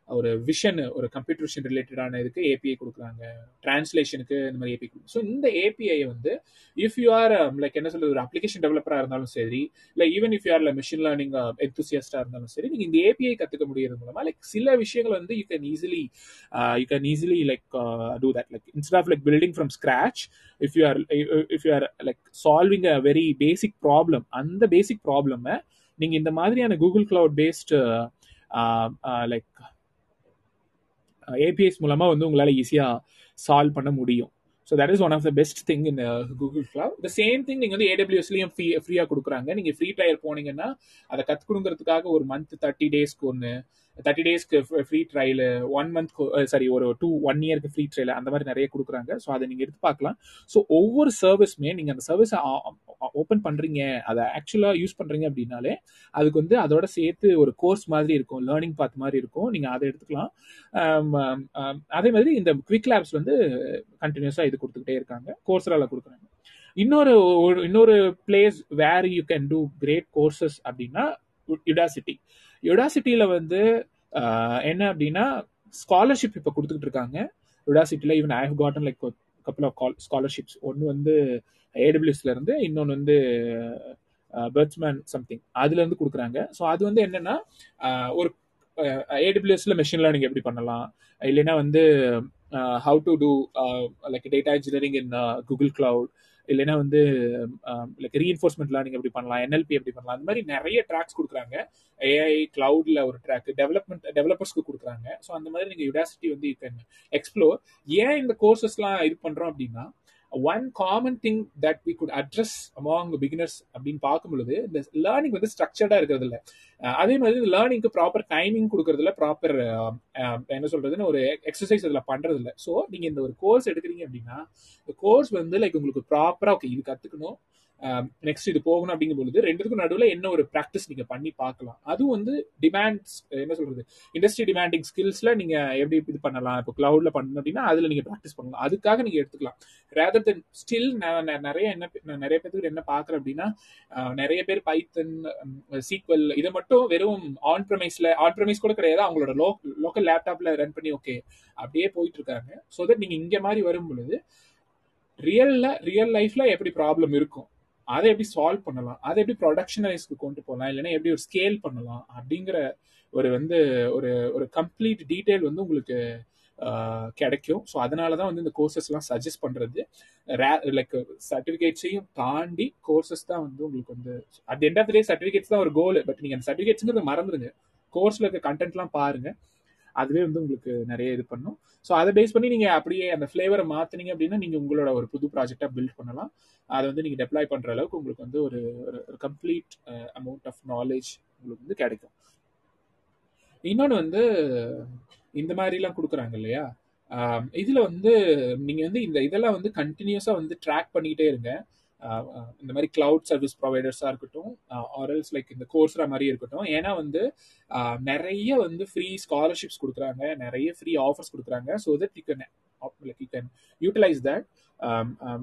ஒரு விஷன் ஒரு கம்ப்யூட்டர் விஷன் ரிலேட்டடான இதுக்கு ஏபிஐ கொடுக்குறாங்க. டிரான்ஸ்லேஷனுக்கு இந்த மாதிரி ஏபிஐ கொடுக்கும் ஸோ இந்த ஏபிஐ வந்து இஃப் யூ ஆர் லைக் என்ன சொல்றது ஒரு அப்ளிகேஷன் டெவலப்பராக இருந்தாலும் சரி இல்லை even if you are machine learning எந்தூசியஸ்டாக இருந்தாலும் சரி நீங்கள் இந்த ஏபிஐ கற்றுக்க முடியறது மூலமா லைக் சில விஷயங்கள் வந்து you can easily you can easily like do that like instead of like building from scratch if you are if you are like solving a very basic problem அந்த பேசிக் ப்ராப்ளமை நீங்கள் இந்த மாதிரியான Google cloud based like APIs மூலமாக வந்து உங்களால் ஈஸியாக solve பண்ண முடியும். So that is one of the best thing இந்த Google cloud the same thing நீங்கள் வந்து ஏடபிள்யூஎஸ்லையும் ஃப்ரீ ஃப்ரீயாக கொடுக்குறாங்க. நீங்கள் ஃப்ரீ டயர் போனீங்கன்னா அதை கற்றுக்கணுங்கிறதுக்காக ஒரு மந்த் தேர்ட்டி டேஸ்க்கு ஒன்று தேர்ட்டி டேஸ்க்கு free trial one month sorry ஒரு டூ ஒன் இயருக்கு ஃப்ரீ ட்ரையல் அந்த மாதிரி நிறைய கொடுக்குறாங்க. ஸோ அதை நீங்கள் எடுத்து பார்க்கலாம். ஸோ ஒவ்வொரு சர்வீஸுமே நீங்கள் அந்த சர்வீஸை ஓப்பன் பண்ணுறீங்க அதை ஆக்சுவலாக யூஸ் பண்ணுறீங்க அப்படின்னாலே அதுக்கு வந்து அதோட சேர்த்து ஒரு கோர்ஸ் மாதிரி இருக்கும் லேர்னிங் பாத் மாதிரி இருக்கும். நீங்கள் அதை எடுத்துக்கலாம். அதே மாதிரி இந்த குவிக் லேப்ஸ் வந்து கண்டினியூஸாக இது கொடுத்துக்கிட்டே இருக்காங்க. கோர்ஸரால் கொடுக்குறாங்க. இன்னொரு இன்னொரு place where you can do great courses அப்படின்னா யுடாசிட்டி யுடாசிட்டியில் வந்து என்ன அப்படின்னா ஸ்காலர்ஷிப் இப்போ கொடுத்துக்கிட்டு இருக்காங்க. யுடாசிட்டியில் even I have gotten like couple of call scholarships ஒன்று வந்து ஏடபிள்யூஸ்ல இருந்து இன்னொன்று வந்து பேர்ட்ஸ்மேன் சம்திங் அதுல இருந்து கொடுக்குறாங்க. ஸோ அது வந்து என்னன்னா ஒரு ஏடபிள்யூஎஸ்ல மெஷின் லேர்னிங் எப்படி பண்ணலாம்? இல்லைன்னா வந்து how to do like data engineering in Google cloud இல்லைன்னா வந்து லைக் ரீஎன்ஃபோர்ஸ்மெண்ட் லேர்னிங் எப்படி பண்ணலாம் என்எல்பி எப்படி பண்ணலாம் அந்த மாதிரி நிறைய ட்ராக்ஸ் கொடுக்குறாங்க. ஏஐ கிளவுட்ல ஒரு ட்ராக் டெவலப்மெண்ட் டெவலப்பர்ஸ்க்கு கொடுக்குறாங்க. ஸோ அந்த மாதிரி நீங்கள் யுடாசிட்டி வந்து யூ கேன் எக்ஸ்ப்ளோர் ஏன் இந்த கோர்சஸ்லாம் இது பண்ணுறோம் அப்படின்னா one common thing that we could address among beginners அப்படின்னு பார்க்கும் பொழுது இந்த லேர்னிங் வந்து ஸ்ட்ரக்சர்டா இருக்கிறது இல்லை அதே மாதிரி இந்த லேர்னிங்க்கு ப்ராப்பர் டைமிங் கொடுக்கறதுல ப்ராப்பர் என்ன சொல்றதுன்னு ஒரு எக்ஸசைஸ் அதில் பண்றது இல்லை ஸோ நீங்க இந்த ஒரு கோர்ஸ் எடுக்கிறீங்க அப்படின்னா இந்த கோர்ஸ் வந்து லைக் உங்களுக்கு ப்ராப்பரா ஓகே இது கத்துக்கணும். நெக்ஸ்ட் இது போகணும் அப்படிங்கும் பொழுது ரெண்டுக்கும் நடுவில் என்ன ஒரு ப்ராக்டிஸ் நீங்க பண்ணி பார்க்கலாம். அதுவும் வந்து டிமாண்ட்ஸ் என்ன சொல்றது இண்டஸ்ட்ரி டிமாண்டிங் ஸ்கில்ஸ்ல நீங்க எப்படி இது பண்ணலாம் இப்போ கிளவுட்ல பண்ணணும் அப்படின்னா அதுல நீங்க ப்ராக்டிஸ் பண்ணலாம். அதுக்காக நீங்க எடுத்துக்கலாம். ரேதர் தென் ஸ்டில் நான் நிறைய என்ன நிறைய பேருக்கு என்ன பாக்குறேன் அப்படின்னா நிறைய பேர் பைத்தன் சீக்வல் இதை மட்டும் வெறும் ஆன் ப்ரமைஸ்ல ஆன் ப்ரமைஸ் கூட கிடையாது. அவங்களோட லோ லோக்கல் லேப்டாப்ல ரன் பண்ணி ஓகே அப்படியே போயிட்டு இருக்காங்க. ஸோ தட் நீங்க இங்க மாதிரி வரும் பொழுது ரியல்ல ரியல் லைஃப்ல எப்படி ப்ராப்ளம் இருக்கும்? அதை எப்படி சால்வ் பண்ணலாம்? அதை எப்படி ப்ரொடக்ஷனைஸ்க்கு கொண்டு போகலாம் இல்லைன்னா எப்படி ஒரு ஸ்கேல் பண்ணலாம்? அப்படிங்கிற ஒரு வந்து ஒரு ஒரு கம்ப்ளீட் டீட்டெயில் வந்து உங்களுக்கு கிடைக்கும். ஸோ அதனால தான் வந்து இந்த கோர்சஸ்லாம் சஜஸ்ட் பண்ணுறது லைக் சர்டிஃபிகேட்ஸையும் தாண்டி கோர்சஸ் தான் வந்து உங்களுக்கு வந்து at end of day certificates தான் ஒரு கோல் பட் நீங்கள் அந்த சர்டிஃபிகேட்ஸுங்கிறது மறந்துடுங்க. கோர்ஸில் இருக்க கண்டென்ட்லாம் பாருங்கள் அதுவே வந்து உங்களுக்கு நிறைய இது பண்ணும். ஸோ அதை பேஸ் பண்ணி நீங்கள் அப்படியே அந்த ஃப்ளேவரை மாற்றினீங்க அப்படின்னா நீங்கள் உங்களோட ஒரு புது ப்ராஜெக்டாக பில்ட் பண்ணலாம். அதை வந்து நீங்கள் டெப்ளாய் பண்ணுற அளவுக்கு உங்களுக்கு வந்து ஒரு ஒரு கம்ப்ளீட் அமௌண்ட் ஆஃப் நாலேஜ் உங்களுக்கு வந்து கிடைக்கும். இன்னொன்று வந்து இந்த மாதிரிலாம் கொடுக்குறாங்க இல்லையா? இதில் வந்து நீங்கள் வந்து இந்த இதெல்லாம் வந்து கண்டினியூஸாக வந்து ட்ராக் பண்ணிக்கிட்டே இருங்க. இந்த மாதிரி கிளவுட் சர்வீஸ் ப்ரொவைடர்ஸாக இருக்கட்டும் ஆர்எல்ஸ் லைக் இந்த கோர்ஸ்ரா மாதிரி இருக்கட்டும். ஏன்னா வந்து நிறைய வந்து ஃப்ரீ ஸ்காலர்ஷிப்ஸ் கொடுக்குறாங்க நிறைய ஃப்ரீ ஆஃபர்ஸ் கொடுக்குறாங்க so that you can like you can utilise that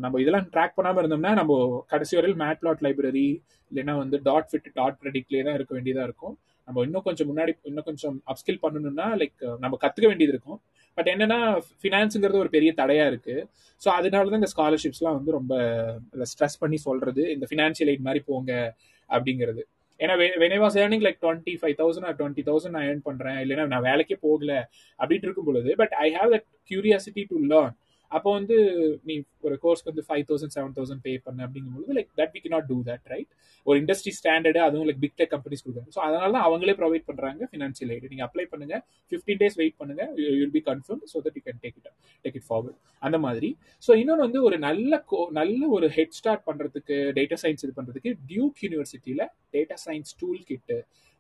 நம்ம இதெல்லாம் ட்ராக் பண்ணாமல் இருந்தோம்னா நம்ம கடைசி வரையில் மேட் பிளாட் லைப்ரரி இல்லைன்னா வந்து டாட் ஃபிட் டாட் ப்ரெடிக்ட்லேயே தான் இருக்க வேண்டியதாக இருக்கும். நம்ம இன்னும் கொஞ்சம் முன்னாடி இன்னும் கொஞ்சம் அப்ஸ்கில் பண்ணணும்னா லைக் நம்ம கற்றுக்க வேண்டியது இருக்கும். பட் என்னன்னா ஃபினான்ஸுங்கிறது ஒரு பெரிய தடையா இருக்கு. ஸோ அதனால தான் இந்த ஸ்காலர்ஷிப்ஸ்லாம் வந்து ரொம்ப ஸ்ட்ரெஸ் பண்ணி சொல்றது இந்த ஃபினான்ஷியல் எய்ட் மாதிரி போங்க அப்படிங்கிறது. ஏன்னா when I was earning like twenty five thousand or twenty thousand நான் ஏர்ன் பண்றேன். இல்லைன்னா நான் வேலைக்கே போகல அப்படின்ட்டு இருக்கும் பொழுது but I have that curiosity to learn அப்போ வந்து நீ ஒரு கோர்ஸ்க்கு வந்து five thousand seven thousand pay பண்ண அப்படிங்கும்போது like that we can not do that right ஒரு இண்டஸ்ட்ரி ஸ்டாண்டர்டு அதுவும் லைக் பிக் டெக் கம்பெனிஸ் கொடுக்குறாங்க. ஸோ அதனால தான் அவங்களே ப்ரொவைட் பண்ணுறாங்க ஃபினான்ஷியல் எய்டு நீங்கள் அப்ளை பண்ணுங்க. ஃபிஃப்டீன் டேஸ் வெயிட் பண்ணுங்க. You'll be confirm so that you can take it take it forward அந்த மாதிரி. ஸோ இன்னொன்று வந்து ஒரு நல்ல கோ நல்ல ஒரு ஹெட் ஸ்டார்ட் பண்ணுறதுக்கு டேட்டா சயின்ஸ் இது பண்ணுறதுக்கு டியூக் யூனிவர்சிட்டியில் டேட்டா சயின்ஸ் டூல் கிட்டு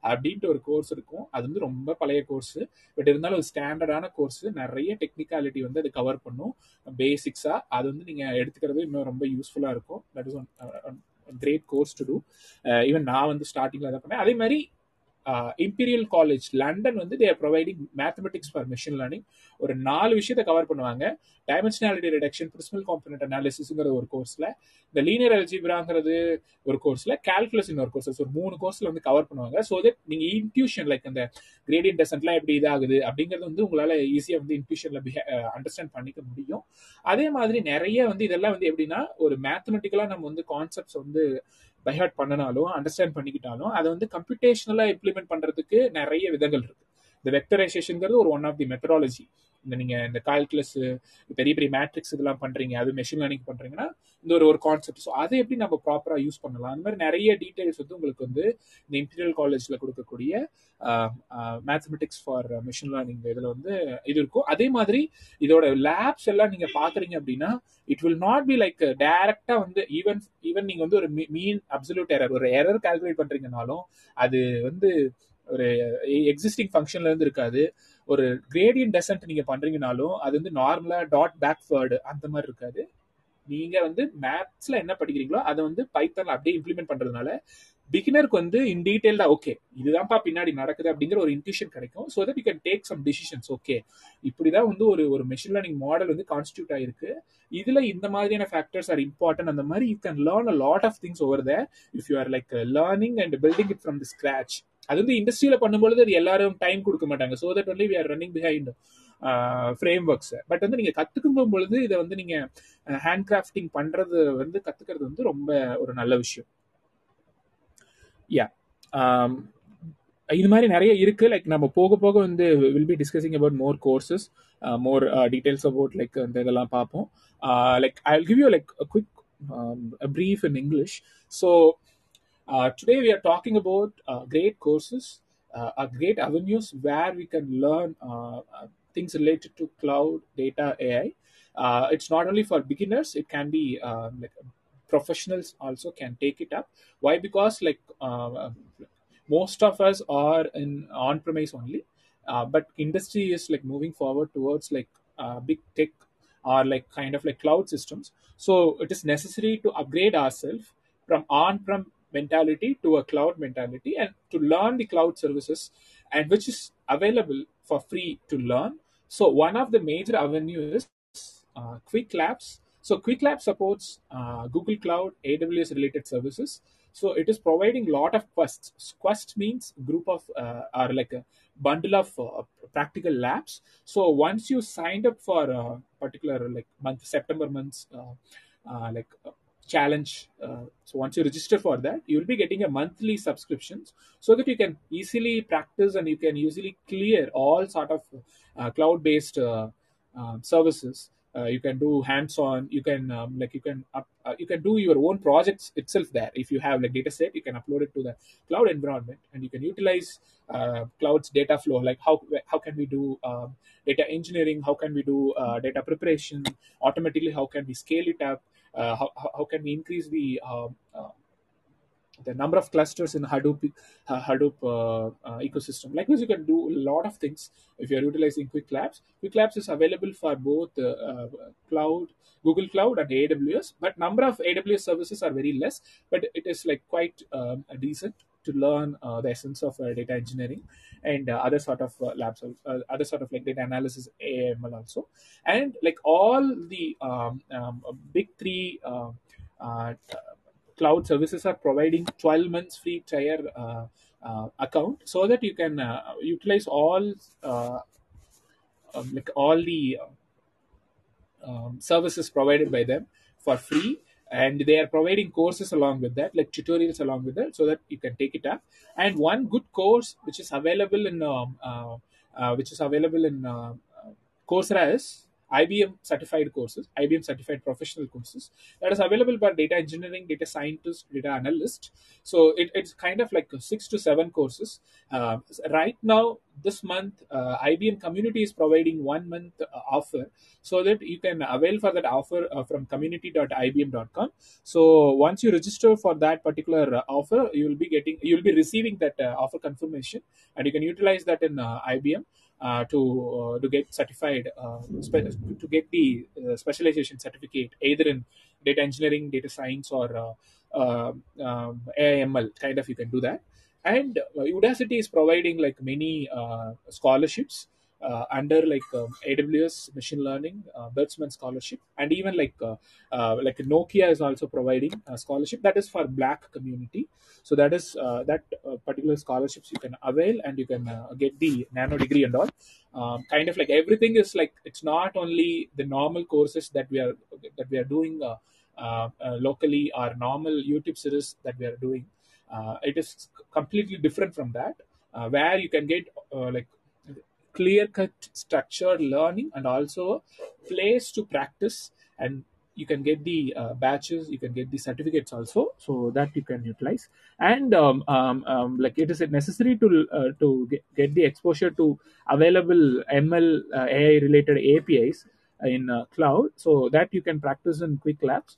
அப்படின்ட்டு ஒரு கோர்ஸ் இருக்கும். அது வந்து ரொம்ப பழைய கோர்ஸ் பட் இருந்தாலும் ஒரு ஸ்டாண்டர்டான கோர்ஸ் நிறைய டெக்னிக்காலிட்டி வந்து அது கவர் பண்ணும். பேசிக்ஸா அது வந்து நீங்க எடுத்துக்கிறது இன்னும் ரொம்ப யூஸ்ஃபுல்லா இருக்கும். That is one great course to do even நான் வந்து ஸ்டார்டிங்ல அதை பண்ணேன். அதே மாதிரி இம்பீரியல் காலேஜ் லண்டன் வந்து there providing mathematics for machine learning ஒரு நாலு விஷயத்தை கவர் பண்ணுவாங்க. டைமென்ஷனாலிட்டி ரிடக்ஷன் பிரிஸ்மல் காம்பனட் அனாலிசிஸ்ங்கிற ஒரு கோர்ஸில் இந்த லீனியர் அல்ஜிபிராங்கிறது ஒரு கோர்ஸில் கால்குலஸ் ஒரு கோர்ஸ் ஒரு மூணு கோர்ஸில் வந்து கவர் பண்ணுவாங்க. ஸோ தட் நீங்கள் இன்ட்யூஷன் லைக் அந்த கிரேடியன் டெசன்ட்லாம் எப்படி இதாகுது அப்படிங்கிறது வந்து உங்களால் ஈஸியாக வந்து இன்ட்யூஷனில் அண்டர்ஸ்டாண்ட் பண்ணிக்க முடியும். அதே மாதிரி நிறைய வந்து இதெல்லாம் வந்து எப்படின்னா ஒரு மேத்தமெட்டிக்கலாக நம்ம வந்து கான்செப்ட்ஸ் வந்து பைஹார்ட் பண்ணனாலும் அண்டர்ஸ்டாண்ட் பண்ணிக்கிட்டாலும் அதை வந்து கம்ப்யூட்டேஷனலாக இம்ப்ளிமெண்ட் பண்றதுக்கு நிறைய விதங்கள் இருக்கு. இந்த வெக்டரைசேஷன்ங்கிறது ஒரு ஒன் ஆஃப் தி மெத்தடாலஜி இந்த நீங்க இந்த கால்குலஸ் பெரிய பெரிய மேட்ரிக்ஸ் இதெல்லாம் பண்றீங்க அது மெஷின் லேர்னிங் பண்றீங்கன்னா இந்த ஒரு ஒரு கான்செப்ட் ஸோ அதை எப்படி நம்ம ப்ராப்பரா யூஸ் பண்ணலாம்? அந்த மாதிரி நிறைய டீடைல்ஸ் வந்து உங்களுக்கு வந்து இந்த இம்பீரியல் காலேஜ்ல கொடுக்கக்கூடிய மேத்தமெட்டிக்ஸ் ஃபார் மிஷின் லேர்னிங் இதுல வந்து இது இருக்கும். அதே மாதிரி இதோட லேப்ஸ் எல்லாம் நீங்க பாக்குறீங்க அப்படின்னா it will not be like டைரக்டா வந்து ஈவன் ஈவன் நீங்க வந்து ஒரு மீன் அப்சல்யூட் எரர் ஒரு எரர் கால்குலேட் பண்றீங்கனாலும் அது வந்து ஒரு எக்ஸிஸ்டிங் ஃபங்க்ஷன்ல இருந்து இருக்காது. ஒரு கிரேடியன் டெசன்ட் நீங்க பண்றீங்கனாலும் அது வந்து நார்மலா டாட் பேக்வேர்டு அந்த மாதிரி இருக்காது. நீங்க வந்து மேத்ஸ்ல என்ன படிக்கிறீங்களோ அதை வந்து பைத்தன்ல அப்படியே இம்ப்ளிமெண்ட் பண்றதுனால பிகினருக்கு வந்து இன் டீடைல்டா ஓகே இதுதான்ப்பா பின்னாடி நடக்குது அப்படிங்கிற ஒரு இன்ட்யூஷன் கிடைக்கும். So that you can take some decisions okay இப்படிதான் வந்து ஒரு ஒரு மெஷின் லேர்னிங் மாடல் வந்து கான்ஸ்டியூட் ஆயிருக்கு. இதுல இந்த மாதிரியான ஃபேக்டர்ஸ் ஆர் இம்பார்ட்டன்ட் அந்த மாதிரி you can learn a lot of things over the if you are like learning and building it from the scratch அது வந்து இண்டஸ்ட்ரியில பண்ணும்பொழுது அது எல்லாரும் டைம் கொடுக்க மாட்டாங்க. So that only we are running behind frameworks but வந்து நீங்க கத்துக்கும் பொழுது இதை வந்து நீங்க uh, ஹேண்ட் கிராஃப்டிங் பண்றது வந்து கத்துக்கிறது வந்து ரொம்ப ஒரு நல்ல விஷயம். யா um, இது மாதிரி நிறைய இருக்கு. லைக் நம்ம போக போக வந்து will be discussing about more courses more details about like அந்த இதெல்லாம் பார்ப்போம். Like I will give you like quick brief in English so Uh, today we are talking about uh, great courses, uh, great avenues where we can learn uh, uh, things related to cloud, data, AI. Uh, it's not only for beginners; it can be like professionals also can take it up. Why? Because like most of us are in on-premise only, but industry is like moving forward towards like big tech or like kind of like cloud systems. So it is necessary to upgrade ourselves from on-prem mentality to a cloud mentality and to learn the cloud services and which is available for free to learn. So one of the major avenues is uh, quick labs. So quick lab supports uh, google cloud aws related services. So it is providing a lot of quests. Quest means group of uh, or like a bundle of practical labs. So once you signed up for a particular like month september months like challenge. Uh, so once you register for that, you will be getting a monthly subscriptions so that you can easily practice and you can easily clear all sort of uh, cloud-based uh, services. you can do hands-on. You can um, like you can up, you can do your own projects itself there. If you have like data set, you can upload it to the cloud environment and you can utilize cloud's data flow. Like how how can we do um, data engineering? How can we do data preparation automatically? How can we scale it up? Uh, how, how can we increase the uh, uh, the number of clusters in Hadoop Hadoop ecosystem? Likewise, you can do a lot of things if you are utilizing Quick Labs. Quick Labs is available for both cloud, Google Cloud, and AWS. But number of AWS services are very less, but it is like quite um, decent to learn uh, the essence of uh, data engineering and uh, other sort of labs, other sort of like data analysis, AML also, and like all the um, um, big three cloud services are providing 12 months free trial account so that you can utilize all um, like all the um, services provided by them for free and they are providing courses along with that like tutorials along with that so that you can take it up. And one good course which is available in um, uh, uh, which is available in uh, coursera is IBM certified courses, IBM certified professional courses that is available for data engineering, data scientist, data analyst. So it, it's kind of like six to seven courses. Uh, right now, this month, uh, IBM community is providing one month uh, offer so that you can avail for that offer from community.ibm.com. So once you register for that particular offer, you will be getting, you will be receiving that offer confirmation and you can utilize that in IBM. Uh, to uh, to get certified uh, spe- to get the specialization certificate either in data engineering, data science, or um, AIML, kind of you can do that. And Udacity is providing like many scholarships uh, under like um, AWS machine learning, uh, Bertzman scholarship, and even like uh, uh, like Nokia is also providing a scholarship that is for Black community. So that is uh, that uh, particular scholarships you can avail and you can get the nano degree and all. Um, kind of like everything is like it's not only the normal courses that we are that we are doing locally or normal YouTube series that we are doing. It is completely different from that, uh, where you can get uh, like clear cut structured learning and also place to practice. And you can get the uh, batches you can get the certificates also so that you can utilize. And um, um, um, like it is necessary to uh, to get, get the exposure to available ml uh, ai related apis in uh, cloud so that you can practice in quick labs.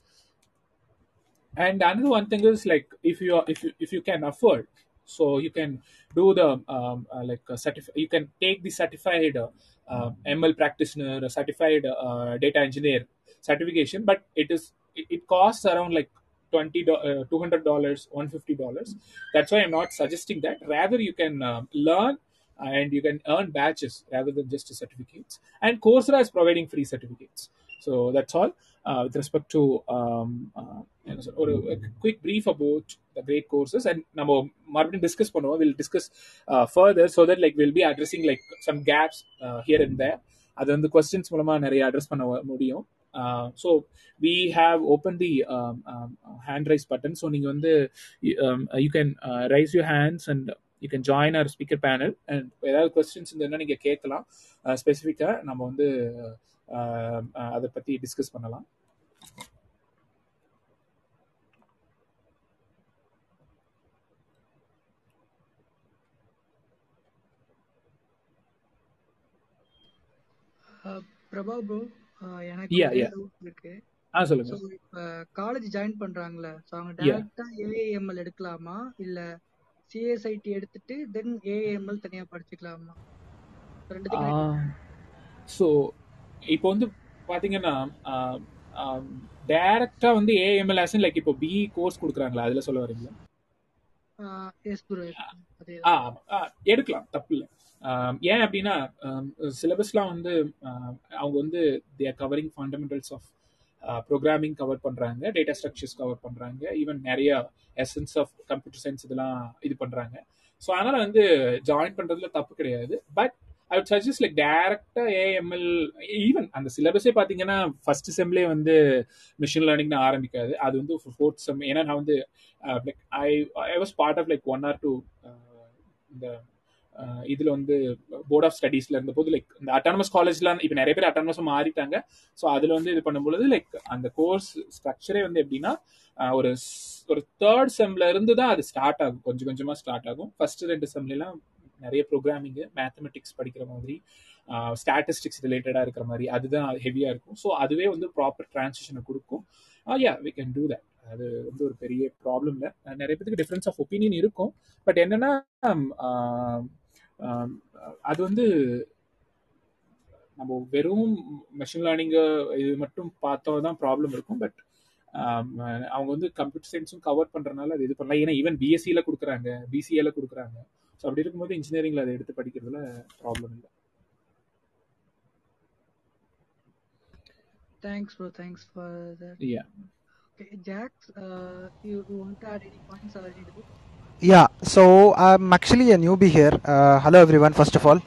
And another one thing is like if you are if you if you can afford so you can do the um, uh, like a certif- you can take the certified uh, uh, ml practitioner a certified uh, data engineer certification but it is it, it costs around like 20 uh, 200 dollars 150 dollars. That's why i'm not suggesting that. Rather you can um, learn and you can earn batches rather than just certificates. And coursera is providing free certificates. So that's all uh, with respect to um, uh, என்ன ஒரு quick brief about the great courses and நம்ம மறுபடியும் discuss பண்ணுவோம். Will discuss further so that like will be addressing like some gaps here and there அது வந்து questions மூலமா நிறைய address பண்ண முடியும். So we have open the hand raise button so நீங்கள் வந்து you can raise your hands and you can join our speaker panel and ஏதாவது questions இருந்ததுன்னா நீங்கள் கேட்கலாம். Uh, ஸ்பெசிஃபிக்காக நம்ம வந்து அதை பற்றி டிஸ்கஸ் பண்ணலாம். பிரபா ப்ரோ எனக்கு ஆ சொல்லுங்க. இப்போ காலேஜ் ஜாயின் பண்றாங்கல்ல ஸோ அவங்க. டேரக்டா ஏஏஎம்எல் எடுக்கலாமா? இல்ல சிஎஸ்ஐடி எடுத்துட்டு தென் ஏஏஎம்எல் தனியா படிச்சுக்கலாமா? ரெண்டுத்துக்கும் ஸோ இப்போ வந்து பார்த்தீங்கன்னா டைரக்டா வந்து ஏஎம்எல் ஆசன் லைக் இப்போ பிஇ கோர்ஸ் கொடுக்குறாங்களா? அதில் சொல்ல வரீங்களா? எஸ் ப்ரோ எடுக்கலாம். தப்பு இல்லை. Um, ஏன் அப்படின்னா um, சிலபஸ்லாம் வந்து um, அவங்க வந்து their covering fundamentals of programming cover பண்ணுறாங்க டேட்டா ஸ்ட்ரக்சர்ஸ் கவர் பண்ணுறாங்க ஈவன் நிறைய எசன்ஸ் ஆஃப் கம்ப்யூட்டர் சயின்ஸ் இதெல்லாம் இது பண்ணுறாங்க ஸோ அதனால் வந்து ஜாயின் பண்ணுறதுல தப்பு கிடையாது. But I would suggest like டேரக்டா ஏஎம்எல் ஈவன் அந்த சிலபஸே பார்த்தீங்கன்னா ஃபர்ஸ்ட் செம்லே வந்து மிஷின் லேர்னிங்னு ஆரம்பிக்காது. அது வந்து ஃபோர்த் செம் ஏன்னா நான் வந்து like I I was part of like one or two இந்த இதுல வந்து போர்ட் ஆஃப் ஸ்டடீஸில் இருந்தபோது லைக் இந்த அட்டானமஸ் காலேஜ்லாம் இப்போ நிறைய பேர் அட்டானமஸ் மாறிட்டாங்க. ஸோ அதுல வந்து இது பண்ணும்பொழுது லைக் அந்த கோர்ஸ் ஸ்ட்ரக்சரே வந்து எப்படின்னா ஒரு ஒரு தேர்ட் செம்ல இருந்து தான் அது ஸ்டார்ட் ஆகும். கொஞ்சம் கொஞ்சமா ஸ்டார்ட் ஆகும். ஃபர்ஸ்ட் ரெண்டு செம்லாம் நிறைய ப்ரோக்ராமிங்கு மேத்தமெட்டிக்ஸ் படிக்கிற மாதிரி ஸ்டாட்டிஸ்டிக்ஸ் ரிலேட்டடா இருக்கிற மாதிரி அதுதான் ஹெவியா இருக்கும். ஸோ அதுவே வந்து ப்ராப்பர் டிரான்சிஷனை கொடுக்கும். Yeah we can do that அது வந்து ஒரு பெரிய ப்ராப்ளம் இல்லை நிறைய பேருக்கு டிஃப்ரென்ஸ் ஆஃப் ஒப்பீனியன் இருக்கும். பட் என்னன்னா அது வந்து நம்ம வெறும் மெஷின் லேர்னிங் இது மட்டும் பார்த்தோம் தான் ப்ராப்ளம் இருக்கும் பட் அவங்க வந்து கம்ப்யூட்டர் சயின்ஸும் கவர் பண்றதுனால அது இது பண்ணலாம். ஏன்னா ஈவன் பிஎஸ்சியில் கொடுக்குறாங்க பிசிஏல கொடுக்குறாங்க. ஸோ அப்படி இருக்கும்போது இன்ஜினியரிங்ல அதை எடுத்து படிக்கிறதுல ப்ராப்ளம் இல்லை. Thanks bro thanks okay Jacks you want to add any points or any Yeah, so I'm actually a newbie here. Uh, hello everyone, first of all.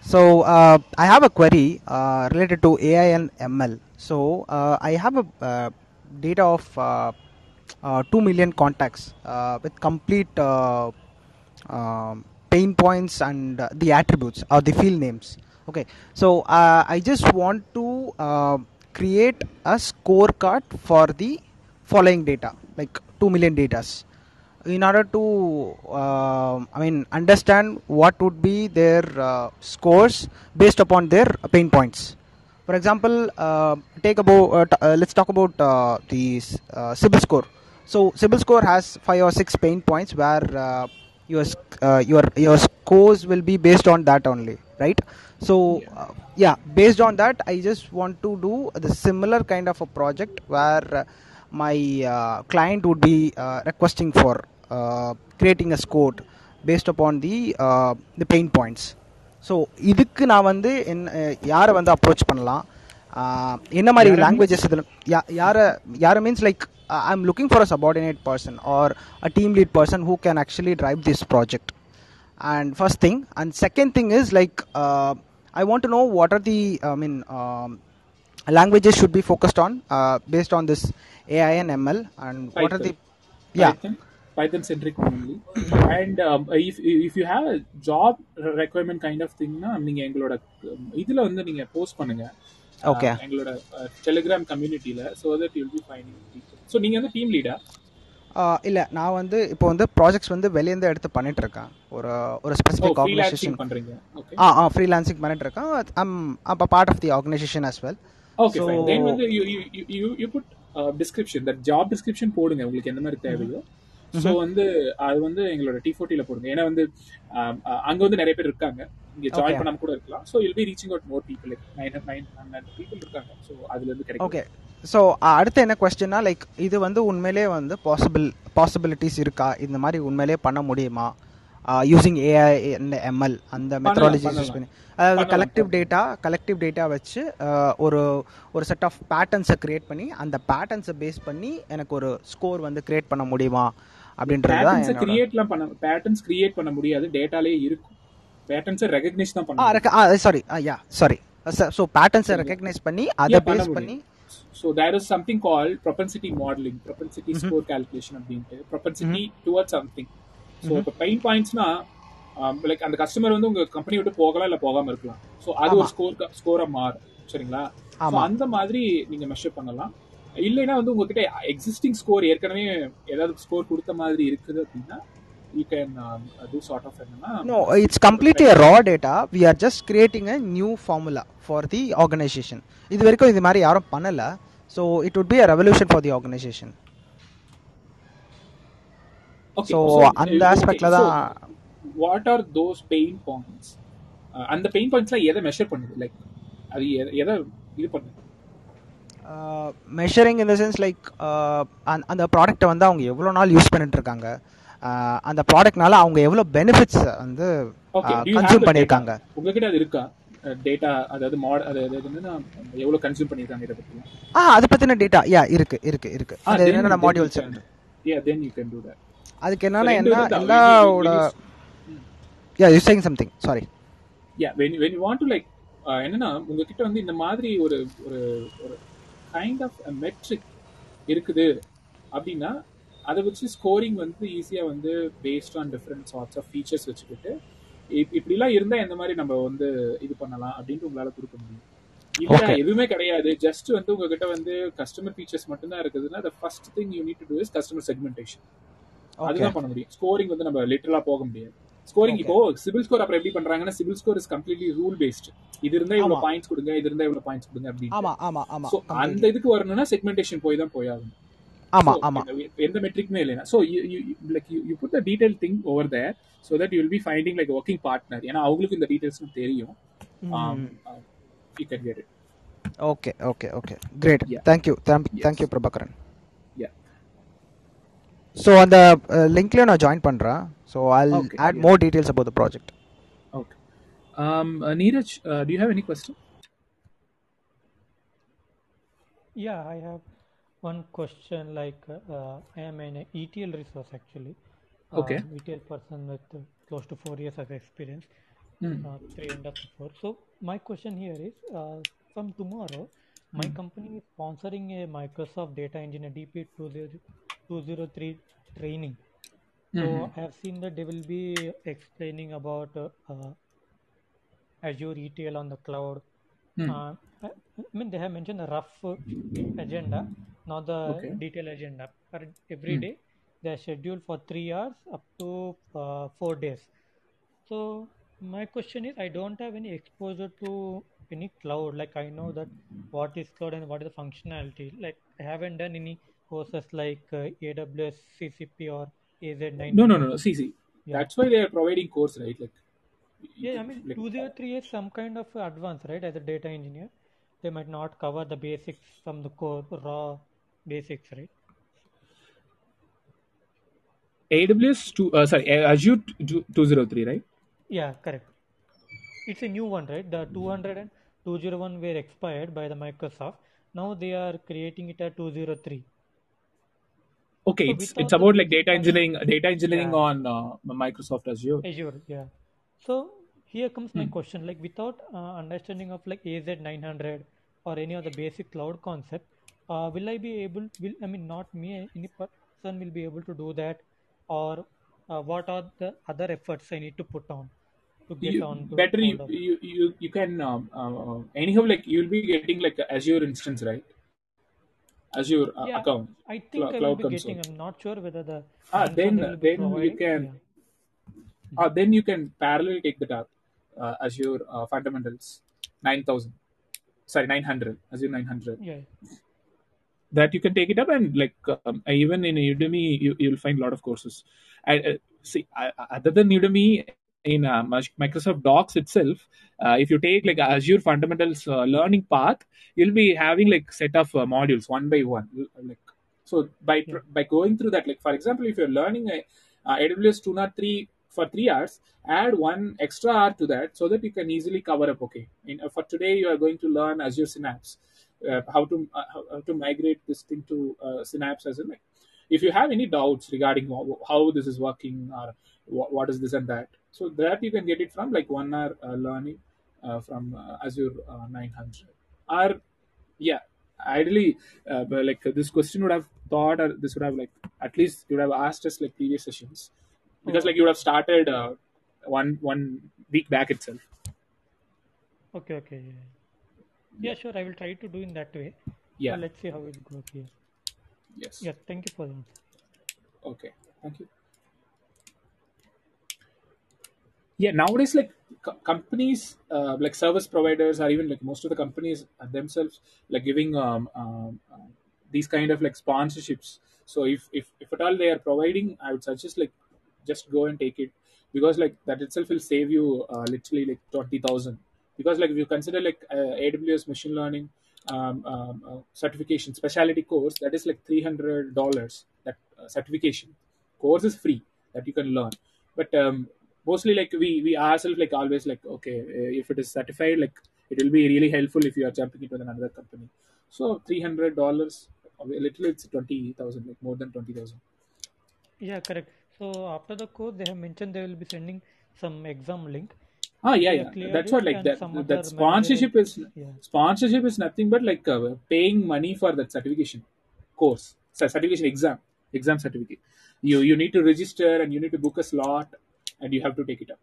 So uh, I have a query uh, related to AI and ML. So uh, I have a uh, data of uh, uh, 2 million contacts with complete um, pain points and the attributes or the field names. Okay, so I just want to create a scorecard for the following data, like 2 million datas in order to um i mean understand what would be their uh, scores based upon their pain points. For example uh, take about uh, t- uh, let's talk about uh, the uh, Sibyl score. So Sibyl score has five or six pain points where uh, your uh, your your scores will be based on that only right? So uh, yeah based on that i just want to do the similar kind of a project where uh, my uh, client would be uh, requesting for uh, creating a score based upon the uh, the pain points so இதுக்கு நான் வந்து என்ன யாரை வந்து approach பண்ணலாம் ஆஹ் என்ன மாதிரி யாரை லாங்குவேஜஸ் இதில் யாரை யாரை means like I am looking for a subordinate person or a team lead person who can actually drive this project and first thing and second thing is like uh, i want to know what are the i mean um, languages should be focused on uh, based on this ai and ml and what are the yeah Python, Python centric only. And um, if if you have a job requirement kind of thing நீங்க எங்களோட um, இதுல வந்து நீங்க post பண்ணுங்க. Okay. எங்களோட Telegram கம்யூனிட்டியில so that you'll be finding so நீங்க வந்து team லீடா இல்ல நான் வந்து இப்போ வந்து ப்ராஜெக்ட்ஸ் வந்து வெளியேந்து எடுத்து பண்ணிட்டு இருக்கேன். ஒரு ஒரு ஸ்பெசிஃபிக் ஆர்கனைசேஷன் பண்றீங்க. ஓகே ஆ ஆ ஃப்ரீலான்சிங் பண்ணிட்டு இருக்கேன். ஐம் அப்போ part of the organisation as well. Okay fine then வந்து you you you you put description that job description போடுங்க. உங்களுக்கு எந்த மாதிரி தேவையோ. ஸோ வந்து அது வந்து எங்களோட டி ஃபோர்ட்டில போடுங்க. ஏன்னா வந்து அங்க வந்து நிறைய பேர் இருக்காங்க. இங்க ஜாயின். பண்ணாம கூட இருக்கலாம். So we'll be reaching out more people nine nine hundred people இருக்காங்க. ஸோ அதுல இருந்து கிடைக்கும். ஓகே ஸோ அடுத்து என்ன கொஸ்டின்னா லைக் இது வந்து உண்மையிலே வந்து பாசிபிள் பாசிபிலிட்டிஸ் இருக்கா? இந்த மாதிரி உண்மையிலே பண்ண முடியுமா? யூசிங் ஏஐ அண்ட் எம்எல் அந்த மெத்தடாலஜிஸ் யூஸ். பண்ணி. அதாவது கலெக்டிவ் டேட்டா கலெக்டிவ் டேட்டா வச்சு ஒரு ஒரு செட் ஆஃப் பேட்டர்ன்ஸை கிரியேட் பண்ணி அந்த பேட்டர்ன்ஸை பேஸ் பண்ணி எனக்கு ஒரு ஸ்கோர் வந்து கிரியேட் பண்ண முடியுமா? அப்படின்றது தான் கிரியேட்லாம் பண்ண பேட்டர்ன்ஸ் கிரியேட் பண்ண முடியாது. டேட்டாலே இருக்கும். பேட்டர்ன்ஸை ரெகக்னைஸ் தான் ஆ பண்ண ரெக்க ஆ சாரி யா சாரி ஸோ பேட்டர்ன்ஸை ரெக்கக்னைஸ் பண்ணி அதை பேஸ். பண்ணி so there is something call propensity modelling propensity score calculation அப்படின்ட்டு. ப்ரொபன்சிட்டி டுவர்ட் சம்திங் ஸோ இப்போ பெயின் பாயிண்ட்ஸ்னா லைக் அந்த கஸ்டமர் வந்து உங்க கம்பெனி விட்டு போகலாம் இல்ல போகாம இருக்கலாம். ஸோ அது ஒரு ஸ்கோர் ஸ்கோரா மாறும். சரிங்களா. அந்த மாதிரி நீங்க மெஷர் பண்ணலாம். இல்லைன்னா வந்து உங்ககிட்ட எக்ஸிஸ்டிங் ஸ்கோர் ஏற்கனவே ஏதாவது ஸ்கோர் கொடுத்த மாதிரி இருக்குது அப்படின்னா you can do sort of என்னன்னா a raw data. We are just creating a new formula for the organization. இது வரைக்கும் இது மாதிரி யாரும் பண்ணல so it would be a revolution for the organization. Okay, So, அந்த so தான் what are those pain points ah அந்த pain பாயிண்ட்ஸ்லாம் எதை மெஷர் பண்ணுது லைக் அது எதை- எதை இது பண்ணுது measuring in the sense like அந்த ப்ராடக்ட்டை வந்து அவங்க எவ்வளோ நாள் யூஸ் பண்ணிட்டு இருக்காங்க Uh, அந்த ப்ராடக்ட்னால அவங்க எவ்வளோ பெனிஃபிட்ஸ் வந்து டு யூ கன்சியூம் ஹேவ் பண்ணியிருக்காங்க? உங்ககிட்ட அது இருக்கா? டேட்டா அதாவது மாட் அதாவது என்னன்னா எவ்வளவு கன்சியூம் இதை பத்தி? ஆ அதை பற்றின டேட்டா யா இருக்கு இருக்கு இருக்கு. அது என்னென்ன மாடியூல்ஸ் that. அதுக்கு என்னன்னா என்ன. எல்லாவோட yeah you saying something sorry when when you want to like uh, என்னன்னா உங்ககிட்ட வந்து இந்த மாதிரி ஒரு ஒரு கைண்ட் ஆஃப் மெட்ரிக் இருக்குது. அப்படின்னா அதை வச்சு ஸ்கோரிங் வந்து ஈஸியா வந்து based on different sorts of features வச்சுக்கிட்டு இப்- இப்படிலாம் இருந்தா எந்த மாதிரி நம்ம வந்து இது பண்ணலாம் அப்படின்ட்டு உங்களால கொடுக்க முடியும். இல்ல. எதுவுமே கிடையாது. ஜஸ்ட் வந்து உங்ககிட்ட வந்து கஸ்டமர் ஃபீச்சர்ஸ் மட்டும் தான் இருக்குதுன்னா the first thing you need to do is customer segmentation அதுதான் பண்ண முடியும். ஸ்கோரிங் வந்து நம்ம லிட்டரலா போக முடியாது. ஸ்கோரிங் இப்போ சிவில் ஸ்கோர் அப்புறம் எப்படி பண்றாங்கன்னா CIBIL score is completely rule based இது இருந்தா இவ்வளவு. பாயிண்ட்ஸ் கொடுங்க இது இருந்தா இவ்வளவு பாயிண்ட்ஸ் கொடுங்க அப்படின்னு ஆமா ஆமா ஆமா. சோ அந்த இதுக்கு வரணும்னா செக்மெண்டேஷன் போய் தான் போயாகும் ஆமா ஆமா. எந்த மெட்ரிக்குமே இல்லைனா so like you put the detail thing over there so that you will be finding like working partner ஏன்னா அவங்களுக்கு இந்த டீடைல்ஸ் தெரியும். You can get it okay okay okay great. Thank you. Thank you Prabhakaran. So அந்த லிங்க்லேயும் நான் join பண்ணுறேன் so I Okay, add yeah. More details about the project okay Neeraj do you have any question Yeah, I have one question. Like, uh, I am an ETL resource actually. Okay. Uh, ETL person with uh, close to four years of experience, Hmm. uh, three and a half to four. So my question here is, uh, from tomorrow, my company is sponsoring a Microsoft Data Engineer DP 203 training. So I have seen that they will be explaining about uh, uh, Azure ETL on the cloud. Hmm. Uh, I mean, they have mentioned the rough agenda, not the Okay. detailed agenda. For every day, they are scheduled for three hours up to uh, four days. So my question is, I don't have any exposure to any cloud. Like I know that what is cloud and what is the functionality. Like I haven't done any courses like uh, AWS, CCP, or AZ9. No, no, no, no. See, see. Yeah. That's why they are providing course, right? Like, Yeah, I mean, like 203 is some kind of advance, right? As a data engineer, they might not cover the basics from the core raw basics, right? AWS two uh, sorry Azure two zero three right? Yeah, correct. It's a new one, right? The 200 and 201 were expired by the Microsoft. Now they are creating it at 203. Okay, So it's it's about like data engineering data engineering yeah, on uh, Microsoft Azure. Azure, yeah. So here comes my Hmm. question, like without uh, understanding of like AZ900 or any of the basic cloud concept, uh, will I be able, will, I mean, not me, any person will be able to do that or uh, what are the other efforts I need to put on to get You on to better you you you, you can um, uh, anyhow like you'll be getting like Azure instance right? Azure uh, Yeah, account I think cl- I will be console. getting, I'm not sure whether the Ah, then they will be then you can Yeah. uh, then you can parallel take the up uh, Azure uh, fundamentals nine thousand sorry nine hundred Azure nine hundred Yeah. that you can take it up and like um, even in Udemy you, you'll find a lot of courses. I uh, see I- other than Udemy in uh, Microsoft Docs itself, uh, if you take like Azure fundamentals uh, learning path, you'll be having like set of uh, modules one by one. Like so by Yeah. by going through that, like for example, if you're learning a, uh, AWS 203 for three hours, add one extra hour to that so that you can easily cover up. Okay, in, uh, for today you are going to learn Azure Synapse, uh, how to uh, how, to migrate this thing to uh, Synapse as a. If you have any doubts regarding how, how this is working or what, what is this and that, so that you can get it from like one hour uh, learning uh, from uh, Azure uh, 900. Or yeah, ideally, uh, like this question would have thought, or this would have like at least you would have asked us like previous sessions, because Oh, like you would have started uh, one one week back itself. okay, okay. Yeah. Yeah, sure. I will try to do in that way. Yeah. But let's see how it goes here. Yes. Yeah, thank you for answer. Okay. Thank you. Yeah. Nowadays, like co- companies, uh, like service providers, or even like most of the companies themselves, like giving um, um, these kind of like sponsorships. So if if if at all they are providing, I would suggest like just go and take it because like that itself will save you uh, literally like twenty thousand. Because like if you consider like uh, AWS machine learning um, um, uh, certification specialty course, that is like three hundred dollars. That uh, certification course is free that you can learn, but um, mostly like we we ourselves like always like okay uh, if it is certified like it will be really helpful if you are jumping into another company. So three hundred dollars, a literally it's twenty thousand, like more than twenty thousand. Yeah, correct. So after the course, they have mentioned they will be sending some exam link. Ah, If yeah, yeah. That's what like that. That sponsorship is yeah, sponsorship is nothing but like uh, paying money for that certification course, so certification exam, exam certificate. You you need to register and you need to book a slot and you have to take it up.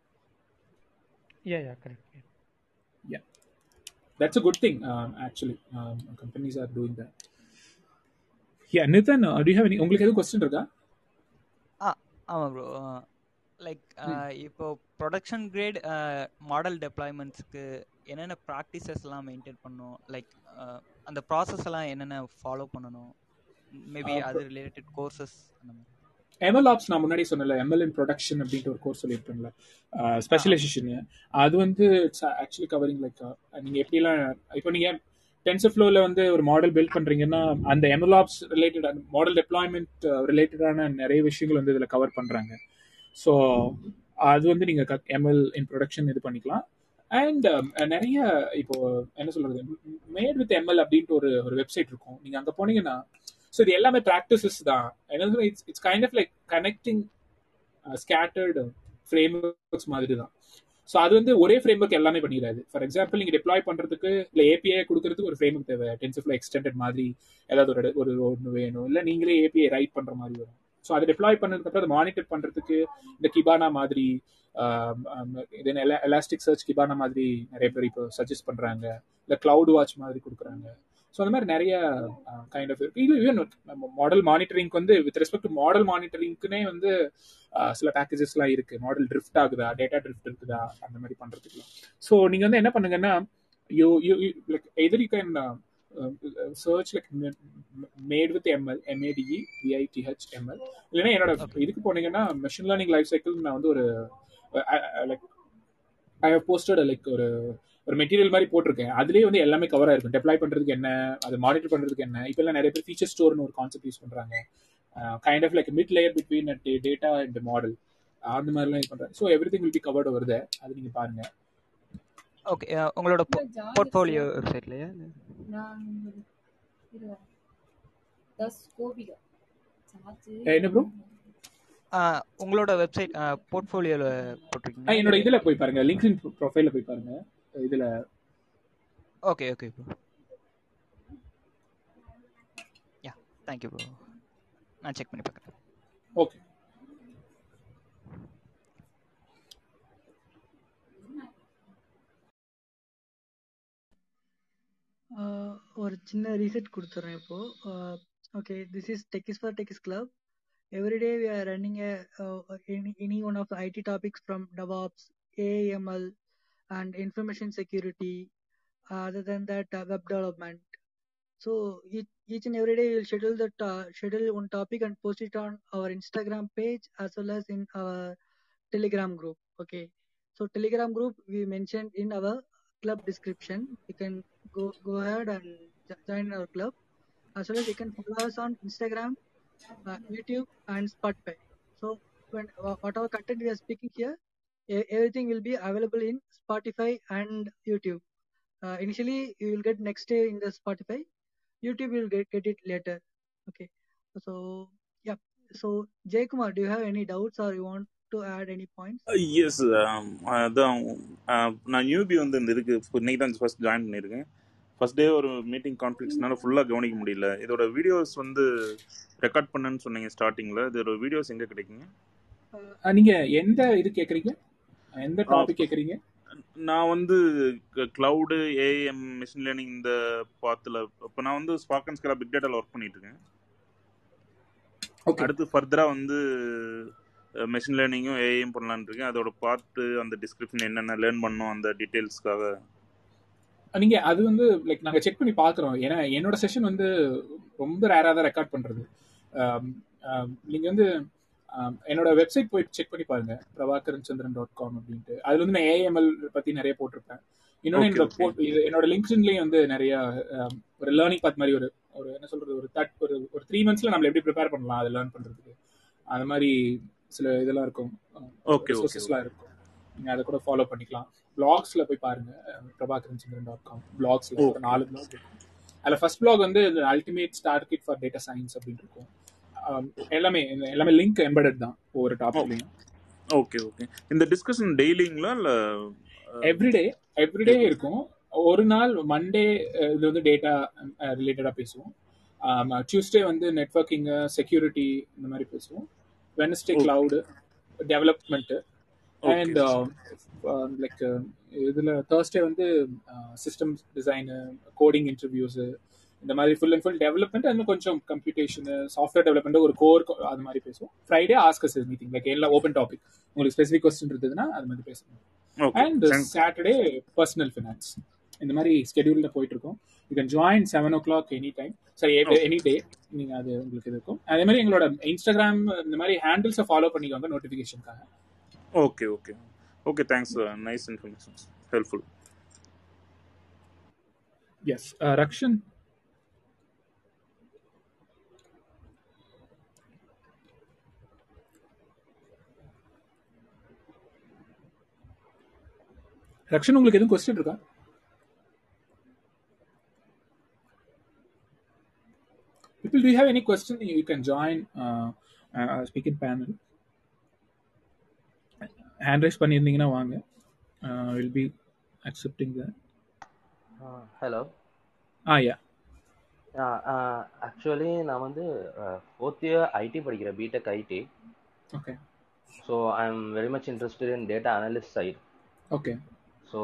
yeah, yeah, correct. Yeah. Yeah, that's a good thing. Um, actually, um, companies are doing that. Yeah, Nathan, uh, do you have any? உங்களுக்கு எதுவும் question இருக்கா? ஆ ஆமாம் bro like இப்போ production grade model டெப்ளாய்மெண்ட்ஸ்க்கு என்னென்ன ப்ராக்டிசஸ்லாம் maintain பண்ணணும் லைக் அந்த ப்ராசஸ் எல்லாம் என்னென்ன ஃபாலோ பண்ணணும் மேபி Uh, அது ரிலேட்டட் கோர்சஸ் அந்த மாதிரி எம்எல்ஆப்ஸ் நான் முன்னாடி சொன்னல எம்எல்என் ப்ரொடக்ஷன் production அப்படின்ட்டு ஒரு கோர்ஸ் சொல்லியிருப்பேன்ல. ஸ்பெஷலைசேஷனு ஸ்பெஷலைசேஷன் அது வந்து இட்ஸ் ஆக்சுவலி கவரிங் லைக் நீங்க எப்படிலாம் இப்போ நீங்க டென்சர் ஃப்ளோவில் வந்து ஒரு மாடல் பில்ட் பண்றீங்கன்னா அந்த MLOps ops related model deployment ரிலேட்டடான நிறைய விஷயங்கள் வந்து இதில் கவர் பண்றாங்க. ஸோ அது வந்து நீங்க எம்எல் இன் ப்ரொடக்ஷன் இது பண்ணிக்கலாம். அண்ட் நிறைய இப்போ என்ன சொல்றது மேட் வித் எம்எல் அப்படின்ட்டு ஒரு ஒரு வெப்சைட் இருக்கும். நீங்க அங்கே போனீங்கன்னா ஸோ இது எல்லாமே ப்ராக்டிசஸ் தான். என்ன it's it's kind of like connecting scattered frameworks மாதிரி தான். ஸோ அது வந்து ஒரே ஃப்ரேம் ஒர்க் எல்லாமே பண்ணிடாது. ஃபார் எக்ஸாம்பிள் நீங்கள் டிப்ளாய் பண்ணுறதுக்கு இல்லை ஏபிஐ கொடுக்கறதுக்கு ஒரு ஃப்ரேம் ஒர்க் தேவை. டென்சிஃப்ளோ எக்ஸ்டெண்டட் மாதிரி ஏதாவது ஒரு ஒரு ஒன்று வேணும். இல்லை நீங்களே ஏபிஐ ரைட் பண்ணுற மாதிரி வரும். ஸோ அதை டிப்ளாய் பண்ணதுக்கப்புறம் அதை மானிட்டர் பண்ணுறதுக்கு இந்த கிபானா மாதிரி இதன் எலாஸ்டிக் சர்ச் கிபானா மாதிரி நிறைய பேர் இப்போ சஜஸ்ட் பண்ணுறாங்க இல்லை கிளவுட் வாட்ச் மாதிரி கொடுக்குறாங்க. ஸோ அந்த மாதிரி நிறைய கைண்ட் ஆஃப் இருக்கு இது ஈவன் நம்ம மாடல் மானிட்டரிங்க்கு வந்து வித் ரெஸ்பெக்ட் டு மாடல் மானிட்டரிங்க்குனே வந்து சில பேக்கேஜஸ்லாம் இருக்கு. மாடல் ட்ரிஃப்ட் ஆகுதா? டேட்டா ட்ரிஃப்ட் இருக்குதா? அந்த மாதிரி பண்றதுக்குலாம். ஸோ நீங்க வந்து என்ன பண்ணுங்கன்னா you you like either you can search like made with ML M A D E விஐடிஹெச் ML இல்லைன்னா என்னோட இதுக்கு போனீங்கன்னா மெஷின் லேர்னிங் லைஃப் சைக்கிள் நான் வந்து ஒரு like I have posted like ஒரு ஒரு மெட்டீரியல் மாதிரி போட்டிருக்கேன். அதுலேயே வந்து எல்லாமே கவர் ஆயிருக்கும் டெப்ளாய் பண்ணுறதுக்கு என்ன அதை மானிட்டர் பண்ணுறதுக்கு என்ன இப்போ எல்லாம் நிறைய பேர் ஃபீச்சர் ஸ்டோர்னு ஒரு கான்செப்ட் யூஸ் பண்ணுறாங்க kind of like mid layer between data and model அந்த மாதிரிலாம் இது பண்ணுறாங்க so everything will be covered வருது அது நீங்கள் பாருங்க. ஓகே உங்களோட போர்ட்ஃபோலியோ வெப்சைட்லயா என்ன ப்ரோ உங்களோட வெப்சைட் போர்ட்ஃபோலியோல போட்டிருக்கீங்க என்னோட இதுல போய் பாருங்க. லிங்க்டின் ப்ரொஃபைல்ல போய் பாருங்க. இதுல. Okay okay bro yeah thank you bro நான் செக் பண்ணி பார்க்குறேன் ஓகே ஆஹ் ஒரு சின்ன ரீசெட் கொடுத்துறேன் இப்போ. Okay this is techies for techies club every day we are running a uh, any, any one of the and information security. other than that, uh, web development. So each, each and every day we'll schedule that uh, schedule one topic and post it on our Instagram page as well as in our Telegram group. Okay. So Telegram group we mentioned in our club description. You can go go ahead and join our club. As well as you can follow us on Instagram, uh, YouTube, and Spotify. So when wha- whatever content we are speaking here, everything will be available in Spotify and YouTube. Uh, initially, you will get next day in the Spotify. YouTube will get, get it later. Okay. So yeah. So Jay Kumar, do you have any doubts or you want to add any points? Yes அதான் uh, நான் newbie வந்து இந்த இருக்கு இன்னைக்கு தான் first join பண்ணியிருக்கேன் first day ஒரு meeting கான்ஃப்ளிக்ஸ்னால ஃபுல்லாக கவனிக்க முடியல இதோட வீடியோஸ் வந்து ரெக்கார்ட் பண்ணேன்னு சொன்னீங்க ஸ்டார்டிங்கில் இதோட வீடியோஸ் எங்கே கிடைக்குங்க அஹ் நீங்க எந்த இது கேக்குறீங்க எந்த டாபிக் கேக்குறீங்க? நான் வந்து கிளவுடு ஏஎம் மிஷின் லேர்னிங் இந்த பாத்தில் இப்போ நான் வந்து ஸ்பாக்கன் ஸ்கேலா பிக் டேட்டாவில் ஒர்க் பண்ணிட்டு இருக்கேன் அடுத்து ஃபர்தராக வந்து மெஷின் லேர்னிங்கும் ஏஐயும் பண்ணலான்னு இருக்கேன் அதோட பார்த்து அந்த டிஸ்கிரிப்ஷன் என்னென்ன லேர்ன் பண்ணோம் அந்த டீட்டெயில்ஸ்க்காக நீங்க அது வந்து லைக் நாங்க செக் பண்ணி பாக்குறோம். ஏன்னா என்னோட செஷன் வந்து ரொம்ப ரேரா தான் ரெக்கார்ட் பண்றது. நீங்க வந்து என்னோட வெப்சைட் போய் செக் பண்ணி பாருங்க பிரபாகரன் சந்திரன் டாட் காம் அப்படின்ட்டு. அதுல வந்து நான் ஏஎம்எல் பத்தி நிறைய போட்டிருப்பேன். Okay, என்னோட என்னோட லிங்க்டின்லயும் வந்து நிறைய ஒரு லேர்னிங் பாத் மாதிரி ஒரு ஒரு என்ன சொல்றது ஒரு தட் ஒரு ஒரு த்ரீ மந்த்ஸ்ல நம்மள எப்படி ப்ரிப்பேர் பண்ணலாம் அதை லேர்ன் பண்றதுக்கு. அந்த மாதிரி சில இதெல்லாம் இருக்கும். ஓகே ரிசோர்சஸ்லாம் இருக்கும். நீங்க அதை கூட ஃபாலோ பண்ணிக்கலாம். பிளாக்ஸ்ல போய் பாருங்க பிரபாகரன் சந்திரன் டாட் காம் பிளாக்ஸ்ல ஒரு. நாலு பிளாக் இருக்கும் அதுல ஃபர்ஸ்ட் பிளாக் வந்து ultimate star kit for data science அப்படின்னு இருக்கும். எல்லாமே எல்லாமே லிங்க் எம்பெடட் தான் ஒவ்வொரு டாபிக்லையும் ஓகே ஓகே இந்த டிஸ்கஷன் டெய்லிங்களா இல்லை எவ்ரிடே எவ்ரிடே இருக்கும். ஒரு நாள் மண்டே இது வந்து டேட்டா ரிலேட்டடாக பேசுவோம். டியூஸ்டே வந்து நெட்ஒர்க்கிங்கு செக்யூரிட்டி இந்த மாதிரி பேசுவோம். Wednesday. Cloud development and like இதில் தேர்ஸ்டே வந்து சிஸ்டம் டிசைனு கோடிங் இன்டர்வியூஸு இந்த மாதிரி ஃபுல் அண்ட் ஃபுல் டெவலப்மெண்ட் இன்னும் கொஞ்சம் கம்ப்யூட்டேஷனு சாஃப்ட்வேர் டெவலப்மெண்ட் ஒரு கோர் அது மாதிரி பேசுவோம். Friday ask us meeting like எல்லாம் ஓப்பன் டாபிக் உங்களுக்கு ஸ்பெசிஃபிக் கொஸ்டின் இருந்ததுன்னா அது மாதிரி பேசணும் அண்ட் சாட்டர்டே பர்சனல் ஃபினான்ஸ் இந்த மாதிரி ஸ்கெடியூல்ல போயிட்டு இருக்கோம் you can join seven o'clock any time சரி எனி டே நீங்க அது உங்களுக்கு இது இருக்கும். அதே மாதிரி எங்களோட இன்ஸ்டாகிராம் இந்த மாதிரி ஹேண்டில்ஸை ஃபாலோ பண்ணிக்கோங்க நோட்டிஃபிகேஷனுக்காக okay okay okay thanks nice information helpful yes Rakshan Rakshan உங்களுக்கு எதுவும் கொஸ்டின் இருக்கா? People, do you have any question? You can join uh, uh, speaking panel. Hand raise வாங்க. Will be accepting that. Hello ah yeah actually நான் வந்து fourth year IT படிக்கிறேன் BTech IT okay so I am very much interested in data analyst side okay so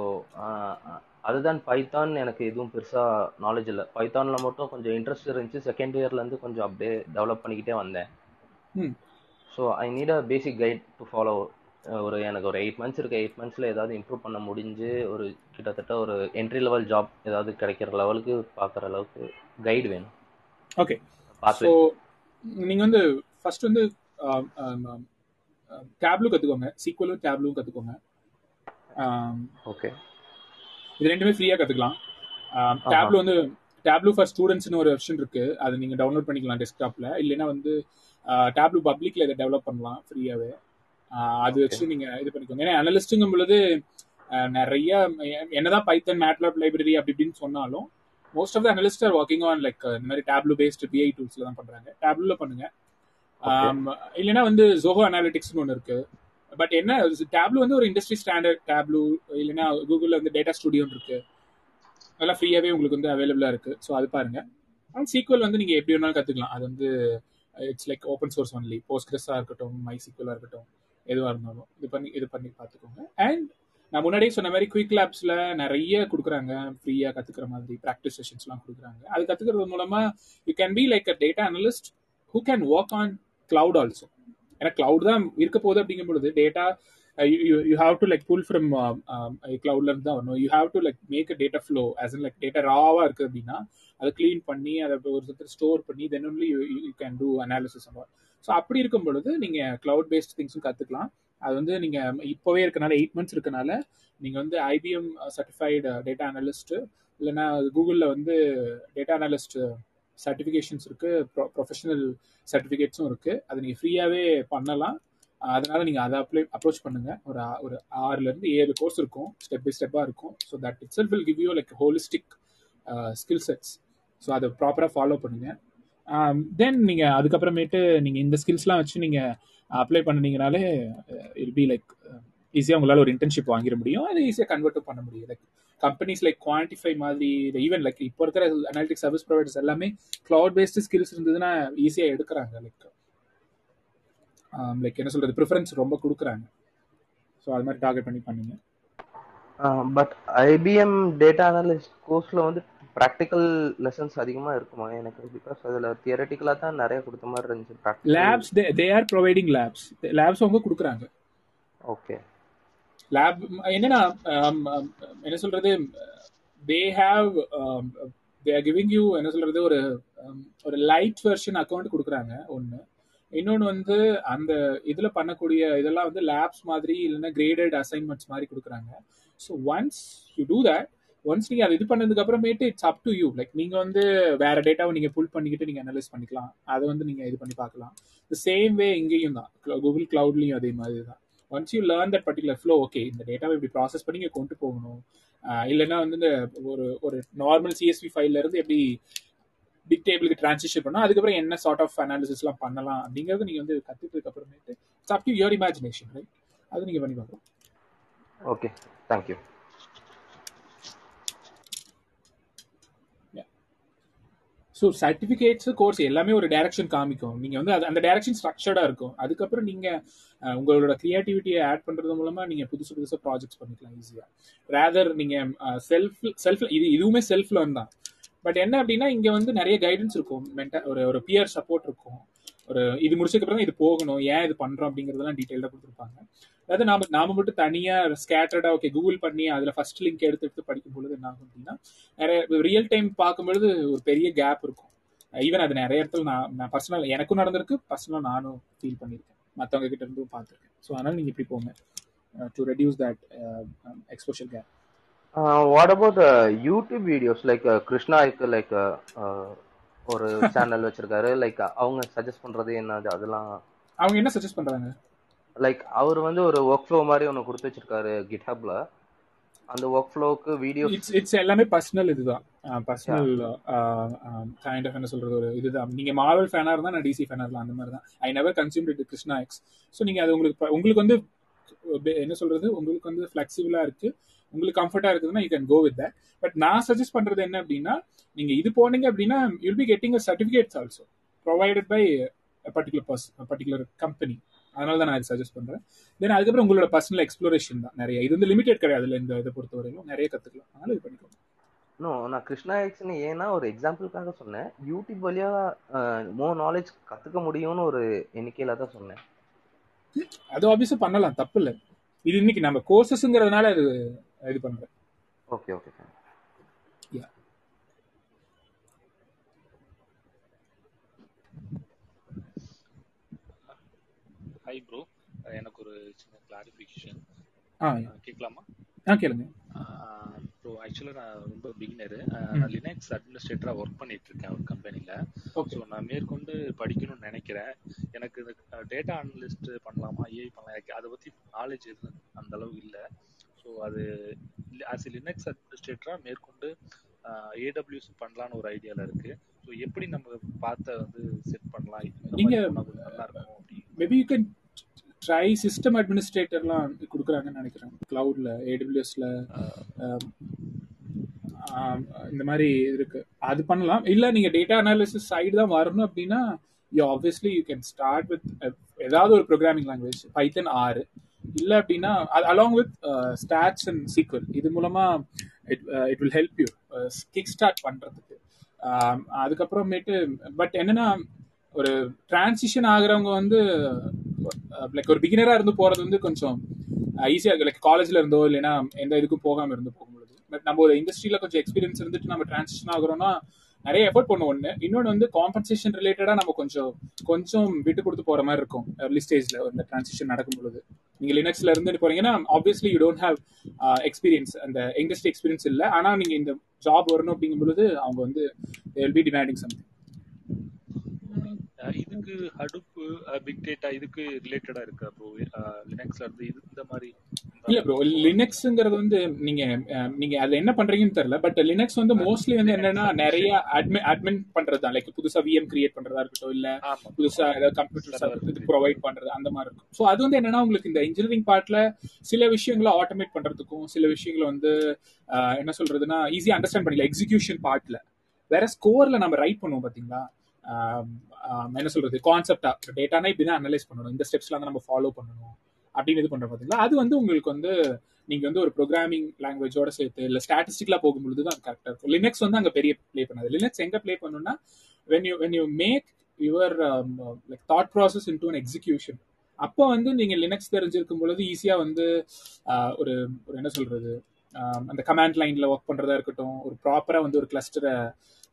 அதுதான் Python எனக்கு எதுவும் பெருசாக knowledge இல்லை. பைத்தானில் மட்டும் கொஞ்சம் இன்ட்ரெஸ்ட் இருந்துச்சு. செகண்ட் இயர்லேருந்து கொஞ்சம் அப்படியே டெவலப் பண்ணிக்கிட்டே வந்தேன். So I need a basic guide to follow ஒரு எனக்கு ஒரு எயிட் மந்த்ஸ் இருக்கு. எயிட் மந்த்ஸில் ஏதாவது இம்ப்ரூவ் பண்ண முடிஞ்சு ஒரு கிட்டத்தட்ட ஒரு என்ட்ரி லெவல் ஜாப் ஏதாவது கிடைக்கிற லெவலுக்கு பார்க்குற அளவுக்கு கைடு வேணும். ஓகே ஸோ நீங்கள் வந்து ஃபர்ஸ்ட் வந்து டேப்லு கற்றுக்கோங்க சீக்குவலும் டேப்லும் கற்றுக்கோங்க ஓகே. இது ரெண்டுமே ஃப்ரீயா கத்துக்கலாம். டேப்லோ வந்து டேப்லோ ஃபார் ஸ்டூடெண்ட்ஸ்னு ஒரு வெர்ஷன் இருக்கு. அதை நீங்க டவுன்லோட் பண்ணிக்கலாம் டெஸ்க்டாப்ல இல்லைன்னா வந்து டேப்லோ பப்ளிக்ல இதை டெவலப் பண்ணலாம் ஃப்ரீயாவே அது வச்சு நீங்க இது பண்ணிக்கோங்க. ஏன்னா அனலிஸ்ட்டுங்கும் பொழுது நிறைய என்னதான் பைத்தன் மேட்லாப் லைப்ரரி அப்படி இப்படின்னு சொன்னாலும் most of the analyst are working on like இந்த மாதிரி டேப்லோ பேஸ்ட் பிஐ டூல்ஸ்ல தான் பண்றாங்க. டேப்லோல பண்ணுங்க. இல்லைன்னா வந்து ஜோஹோ அனாலிட்டிக்ஸ்னு ஒன்று இருக்கு. பட் என்ன டேப்லூ வந்து ஒரு இண்டஸ்ட்ரி ஸ்டாண்டர்ட் டேப்லூ இல்லைன்னா கூகுளில் வந்து டேட்டா ஸ்டுடியோன்னு இருக்கு. அதெல்லாம் ஃப்ரீயாகவே உங்களுக்கு வந்து அவைலபிளாக இருக்கு. ஸோ அது பாருங்க. அண்ட் சீக்குவல் வந்து நீங்கள் எப்படி வேணாலும் கற்றுக்கலாம் அது வந்து it's like open source only போஸ்ட்கிரஸா இருக்கட்டும் மை சீக்குவலாக இருக்கட்டும் எதுவாக இருந்தாலும். இது பண்ணி இது பண்ணி பார்த்துக்கோங்க. அண்ட் நான் முன்னாடியே சொன்ன மாதிரி குயிக் லேப்ஸில் நிறைய கொடுக்குறாங்க. ஃப்ரீயாக கற்றுக்கிற மாதிரி ப்ராக்டிஸ் செஷன்ஸ்லாம் கொடுக்குறாங்க. அது கற்றுக்கிறது மூலமாக you can be like a data analyst who can work on cloud also ஏன்னா கிளவுட் தான் இருக்க போகுது அப்படிங்கும் பொழுது data you have to like pull from கிளவுட்ல இருந்து தான் வரணும். You have to like make a data flow as in like data ராவா இருக்கு அப்படின்னா அதை க்ளீன் பண்ணி அதை ஒரு இடத்துல ஸ்டோர் பண்ணி then only you can do analysis so அப்படி இருக்கும் பொழுது நீங்க கிளவுட் பேஸ்ட் திங்ஸும் கத்துக்கலாம். அது வந்து நீங்க இப்போவே இருக்கனால எயிட் மந்த்ஸ் இருக்கனால நீங்க வந்து ஐபிஎம் சர்டிஃபைடு டேட்டா அனலிஸ்ட் இல்லைன்னா கூகுளில் வந்து data analyst certifications pro professional சர்டிஃபிகேட்ஸும் இருக்குது அதை நீங்கள் ஃப்ரீயாகவே பண்ணலாம். அதனால் நீங்கள் அதை அப்ளை அப்ரோச் பண்ணுங்கள் ஒரு ஒரு ஆறுலேருந்து ஏழு கோர்ஸ் இருக்கும். ஸ்டெப் பை ஸ்டெப்பாக இருக்கும். So that itself will give you like holistic skill sets so அதை ப்ராப்பராக ஃபாலோ பண்ணுங்கள் தென் um, நீங்கள் அதுக்கப்புறமேட்டு நீங்கள் இந்த ஸ்கில்ஸ்லாம் வச்சு நீங்கள் அப்ளை பண்ணினீங்கனாலே இல் uh, பி லைக் ஈஸியாக uh, உங்களால் ஒரு இன்டர்ன்ஷிப் வாங்கிட முடியும். அது ஈஸியாக கன்வெர்ட்டும் பண்ண முடியும். லைக் கம்பெனிஸ் லைக் குவான்டிஃபை மாதிரி ஈவன் லைக் இப்போ இருக்கிற அனாலிட்டிக் சர்வீஸ் ப்ரொவைடர்ஸ் எல்லாமே கிளவுட் பேஸ்டு ஸ்கில்ஸ் இருந்ததுன்னா ஈஸியாக எடுக்கிறாங்க. லைக் லைக் என்ன சொல்றது ப்ரிஃபரன்ஸ் ரொம்ப கொடுக்குறாங்க. ஸோ அது மாதிரி டார்கெட் பண்ணி பண்ணுங்க. பட் ஐபிஎம் டேட்டா அனலிஸ்ட் கோர்ஸ்ல வந்து ப்ராக்டிக்கல் லெசன்ஸ் அதிகமா இருக்குமா? எனக்கு பிகாஸ் அதுல தியரட்டிக்கலா தான் நிறைய கொடுத்த மாதிரி இருந்துச்சு labs they are providing labs labs அவங்க கொடுக்குறாங்க. ஓகே லேப் என்னன்னா um, um, என்ன சொல்றது? They have they are giving you என்ன சொல்றது ஒரு um, ஒரு லைட் வெர்ஷன் அக்கௌண்ட் கொடுக்குறாங்க ஒன்று இன்னொன்று வந்து அந்த இதில் பண்ணக்கூடிய இதெல்லாம் வந்து லேப்ஸ் மாதிரி இல்லைன்னா கிரேடட் அசைன்மெண்ட்ஸ் மாதிரி கொடுக்குறாங்க. So once you do that once நீங்கள் அது இது பண்ணதுக்கு அப்புறமேட்டு it's up to you like நீங்கள் வந்து வேற டேட்டாவை நீங்கள் புல் பண்ணிக்கிட்டு நீங்கள் அனலைஸ் பண்ணிக்கலாம். அதை வந்து நீங்கள் இது பண்ணி பார்க்கலாம். த சேம் வே இங்கேயும் தான். கூகுள் கிளவுட்லையும் அதே மாதிரி தான். Once you learn that particular flow okay இந்த டேட்டாவை இப்படி ப்ராசஸ் பண்ணி இங்கே கொண்டு போகணும். இல்லைன்னா வந்து இந்த ஒரு ஒரு நார்மல் சிஎஸ்பி ஃபைல்ல இருந்து எப்படி பிக் டேபிளுக்கு ட்ரான்சிஷன் பண்ணால் அதுக்கப்புறம் என்ன சார்ட் ஆஃப் அனாலிசிஸ்லாம் பண்ணலாம் அப்படிங்கிறது நீங்கள் வந்து கற்றுக்கிறதுக்கு அப்புறமேட்டு it's up to your imagination right அது நீங்கள் பண்ணி பார்க்கலாம். Okay thank you so certificates course எல்லாமே ஒரு டைரக்ஷன் காமிக்கும். நீங்கள் வந்து அது அந்த டைரக்ஷன் ஸ்ட்ரக்சர்டாக இருக்கும். அதுக்கப்புறம் நீங்கள் உங்களோட க்ரியேட்டிவிட்டியை ஆட் பண்ணுறது மூலமாக நீங்கள் புதுசு புதுசாக ப்ராஜெக்ட்ஸ் பண்ணிக்கலாம் ஈஸியாக ரேதர் நீங்கள் செல்ஃப் செல்ஃப் இது இதுவுமே செல்ஃப் லேர்ன் தான். பட் என்ன அப்படின்னா இங்கே வந்து நிறைய கைடன்ஸ் இருக்கும். மென்டா ஒரு ஒரு பியர் சப்போர்ட் இருக்கும். ஒரு இது முடிச்சதுக்கப்புறம் இது போகணும். ஏன் இது பண்ணுறோம் அப்படிங்கிறதெல்லாம் டீட்டெயிலாக கொடுத்துருப்பாங்க. அதாவது நாம நாம மட்டும் தனியாக ஸ்கேட்டர்டாக ஓகே கூகுள் பண்ணி அதில் ஃபர்ஸ்ட் லிங்க் எடுத்து எடுத்து படிக்கும் பொழுது என்ன ஆகும் அப்படின்னா நிறைய ரியல் டைம் பார்க்கும்பொழுது ஒரு பெரிய கேப் இருக்கும். ஈவன் அது நிறைய இடத்துல நான் நான் பர்சனல் எனக்கும் நடந்திருக்கு பர்சனலாக நானும் ஃபீல் பண்ணியிருக்கேன். மற்றவங்க கிட்ட இருந்தும் பார்த்துருக்கேன். ஸோ அதனால் நீங்கள் இப்படி போங்க. To reduce that exposure gap what about YouTube videos like Krishna இருக்கு லைக் ஒரு சேனல் வச்சிருக்காரு. லைக் அவங்க சஜஸ்ட் பண்றது என்னது? அதெல்லாம் அவங்க என்ன சஜஸ்ட் பண்றாங்க? லைக் அவர் வந்து ஒரு ஒர்க் ஃப்ளோ மாதிரி ஒன்று கொடுத்து வச்சிருக்காரு கிட்ஹப்ல அந்த ஒர்க் ஃப்ளோக்கு வீடியோஸ் இட்ஸ் இட்ஸ் எல்லாமே பர்சனல் இதுதான். பர்சனல் கைண்ட் ஆஃப் என்ன சொல்றது ஒரு இதுதான். நீங்க மார்வல் ஃபேனா இருந்தா நான் டிசி ஃபேனா இருக்கலாம் அந்த மாதிரி தான் I never consume it Krishna X so நீங்க அது உங்களுக்கு உங்களுக்கு வந்து என்ன சொல்றது உங்களுக்கு வந்து ஃபிளெக்சிபிளா இருக்கு. உங்களுக்கு கம்ஃபர்ட்டா இருக்குதுன்னா you can go with that but நான் சஜஸ்ட் பண்றது என்ன அப்படின்னா நீங்க இது போனீங்க அப்படின்னா you'll be getting a certificates also provided by particular person particular company அதனால தான் நான் சஜஸ்ட் பண்றேன். தென் அதுக்கப்புறம் உங்களோட பர்சனல் எக்ஸ்ப்ளோரேஷன் தான். நிறைய. இது வந்து லிமிடெட் கிடையாது இல்லை இந்த இதை பொறுத்தவரையிலும். நிறைய கத்துக்கலாம். அதனால இது பண்ணிக்கோங்க. நோ நான் கிருஷ்ணா எக்ஸ்னு ஏன்னா ஒரு எக்ஸாம்பிளுக்காக சொன்னேன். யூடியூப் வழியா மோர் நாலேஜ் கத்துக்க முடியும்னு ஒரு எண்ணிக்கையில தான் சொன்னேன். அது ஆப்வியஸா பண்ணலாம். தப்பு இல்லை. இது இன்னைக்கு நம்ம கோர்சஸ்ங்கிறதுனால அது இது பண்றேன் okay okay yeah hi bro எனக்கு ஒரு சின்ன கிளாரிஃபிகேஷன் கேட்கலாமா? ஆ கேளுங்க. ஸோ ஆக்சுவலாக நான் ரொம்ப பிகினரு நான் லினக்ஸ் அட்மினிஸ்ட்ரேட்டராக ஒர்க் பண்ணிட்டு இருக்கேன் ஒரு கம்பெனியில் ஸோ நான் மேற்கொண்டு படிக்கணும்னு நினைக்கிறேன். எனக்கு டேட்டா அனலிஸ்ட் பண்ணலாமா ஏஐ பண்ணலாம் எனக்கு அதை பற்றி நாலேஜ் எதுவும் அந்த அளவுக்கு இல்லை. ஸோ அது ஆஸ் எ லினக்ஸ் அட்மினிஸ்ட்ரேட்டராக மேற்கொண்டு ஏடபிள்யூஸ் பண்ணலான்னு ஒரு ஐடியாவில் இருக்கு. ஸோ எப்படி நம்ம பார்த்த வந்து செட் பண்ணலாம்? இந்த நீங்க மாதிரி பண்ணா கொஞ்சம் நல்லா இருக்கும் maybe you can try system அட்மினிஸ்ட்ரேட்டர்லாம் கொடுக்குறாங்கன்னு நினைக்கிறேன். கிளவுட்ல ஏடபிள்யூஎஸ்ல இந்த மாதிரி இருக்கு. அது பண்ணலாம். இல்ல நீங்க டேட்டா அனாலிசிஸ் சைடு தான் வரணும் அப்படின்னா you obviously you can start with ஏதாவது ஒரு ப்ரோக்ராமிங் லாங்குவேஜ் பைத்தன் ஆறு. இல்ல அப்படின்னா along with stats and SQL இது மூலமா it it will help you kick start பண்றதுக்கு. ஆம், அதுக்கப்புறமேட்டு பட் என்னன்னா ஒரு டிரான்சிஷன் ஆகுறவங்க வந்து Uh, லைக் ஒரு பிகினரா இருந்து போறது வந்து கொஞ்சம் uh, ஈஸியா இருக்கு. லைக் காலேஜ்ல இருந்தோ இல்லைன்னா எந்த இதுக்கும் போகாம இருந்து போகும்பொழுது. பட் நம்ம ஒரு இண்டஸ்ட்ரியில கொஞ்சம் எக்ஸ்பீரியன்ஸ் இருந்துட்டு நம்ம டிரான்சிஷன் ஆகுறோம்னா நிறைய எஃபர்ட் பண்ணுவோம் ஒன்று இன்னொன்று வந்து காம்பன்சேஷன் ரிலேட்டடா நம்ம கொஞ்சம் கொஞ்சம் விட்டு கொடுத்து போற மாதிரி இருக்கும். Early ஸ்டேஜ்ல இந்த டிரான்சிஷன் நடக்கும் பொழுது நீங்க லினக்ஸ்ல இருந்து போறீங்கன்னா obviously you don't have experience அந்த இண்டஸ்ட்ரி எக்ஸ்பீரியன்ஸ் இல்லை. ஆனா நீங்க இந்த ஜாப் வரணும் அப்படிங்கும் பொழுது அவங்க வந்து வில் பி டிமாண்டிங் சம்திங் இதுக்கு ஹடுப்பு பிக் டேட்டா இதுக்கு ரிலேட்டடா இருக்கா ப்ரோ லினக்ஸ்ல இருந்து இது இந்த மாதிரி இல்ல ப்ரோ லினக்ஸ்ங்கிறது வந்து நீங்க நீங்க அதுல என்ன பண்றீங்கன்னு தெரியல பட் லினக்ஸ் வந்து மோஸ்ட்லி வந்து என்னன்னா நிறைய அட்மின் அட்மின் பண்றது தான். லைக் புதுசா விஎம் கிரியேட் பண்றதா இருக்கட்டும் இல்ல புதுசா ஏதாவது கம்ப்யூட்டர் இது ப்ரொவைட் பண்றது அந்த மாதிரி இருக்கும். ஸோ அது வந்து என்னன்னா உங்களுக்கு இந்த இன்ஜினியரிங் பார்ட்ல சில விஷயங்களை ஆட்டோமேட் பண்றதுக்கும் சில விஷயங்களை வந்து என்ன சொல்றதுன்னா ஈஸியா அண்டர்ஸ்டாண்ட் பண்ணிக்கலாம் எக்ஸிகியூஷன் பார்ட்ல வேற ஸ்கோர்ல நம்ம ரைட் பண்ணுவோம் பாத்தீங்களா? என்ன சொல்றது கான்செப்டா டேட்டானா இப்படிதான் அனலைஸ் பண்ணணும். இந்த ஸ்டெப்ஸ்லாம் நம்ம ஃபாலோ பண்ணணும் அப்படின்னு இது பண்ற பாத்தீங்களா? அது வந்து உங்களுக்கு வந்து நீங்க வந்து ஒரு ப்ரோக்ராமிங் லாங்குவேஜோட சேர்த்து இல்ல ஸ்டாட்டிஸ்டிக்லா போகும்பொழுது தான் கரெக்டா இருக்கும். லினக்ஸ் வந்து அங்க பெரிய ப்ளே பண்ணாது. லினக்ஸ் எங்க ப்ளே பண்ணணும்னா when you when you make your like thought process into an execution அப்போ வந்து நீங்க லினக்ஸ் தெரிஞ்சிருக்கும் பொழுது ஈஸியா வந்து ஒரு ஒரு என்ன சொல்றது அந்த கமாண்ட் லைன்ல ஒர்க் பண்றதா இருக்கட்டும் ஒரு ப்ராப்பரா வந்து ஒரு கிளஸ்டரை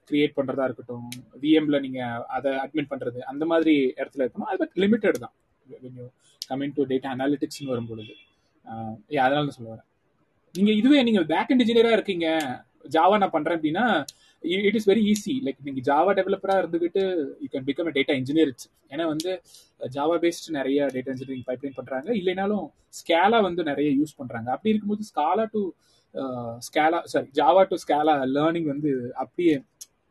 கிரியேட் பண்றதா இருக்கட்டும் விஎம்ல நீங்க அதை அட்மிட் பண்றது அந்த மாதிரி இடத்துல இருக்கணும் அது பட் லிமிட்டட் தான். கமிங் டு டேட்டா அனாலிட்டிக்ஸ்னு வரும்பொழுது. பொழுது அதனால தான் சொல்ல வரேன். நீங்க இதுவே நீங்க பேக் அண்ட் இன்ஜினியரா இருக்கீங்க. ஜாவா நான் பண்றேன் அப்படின்னா it is very easy like நீங்க ஜாவா டெவலப்பரா இருந்துகிட்டு you can become data engineer ஏன்னா வந்து ஜாவா பேஸ்ட் நிறைய டேட்டா இன்ஜினியரிங் பைப்லைன் பண்றாங்க. இல்லைனாலும் ஸ்கேலா வந்து நிறைய யூஸ் பண்றாங்க. அப்படி இருக்கும்போது Scala to Scala sorry Java to Scala learning வந்து அப்படியே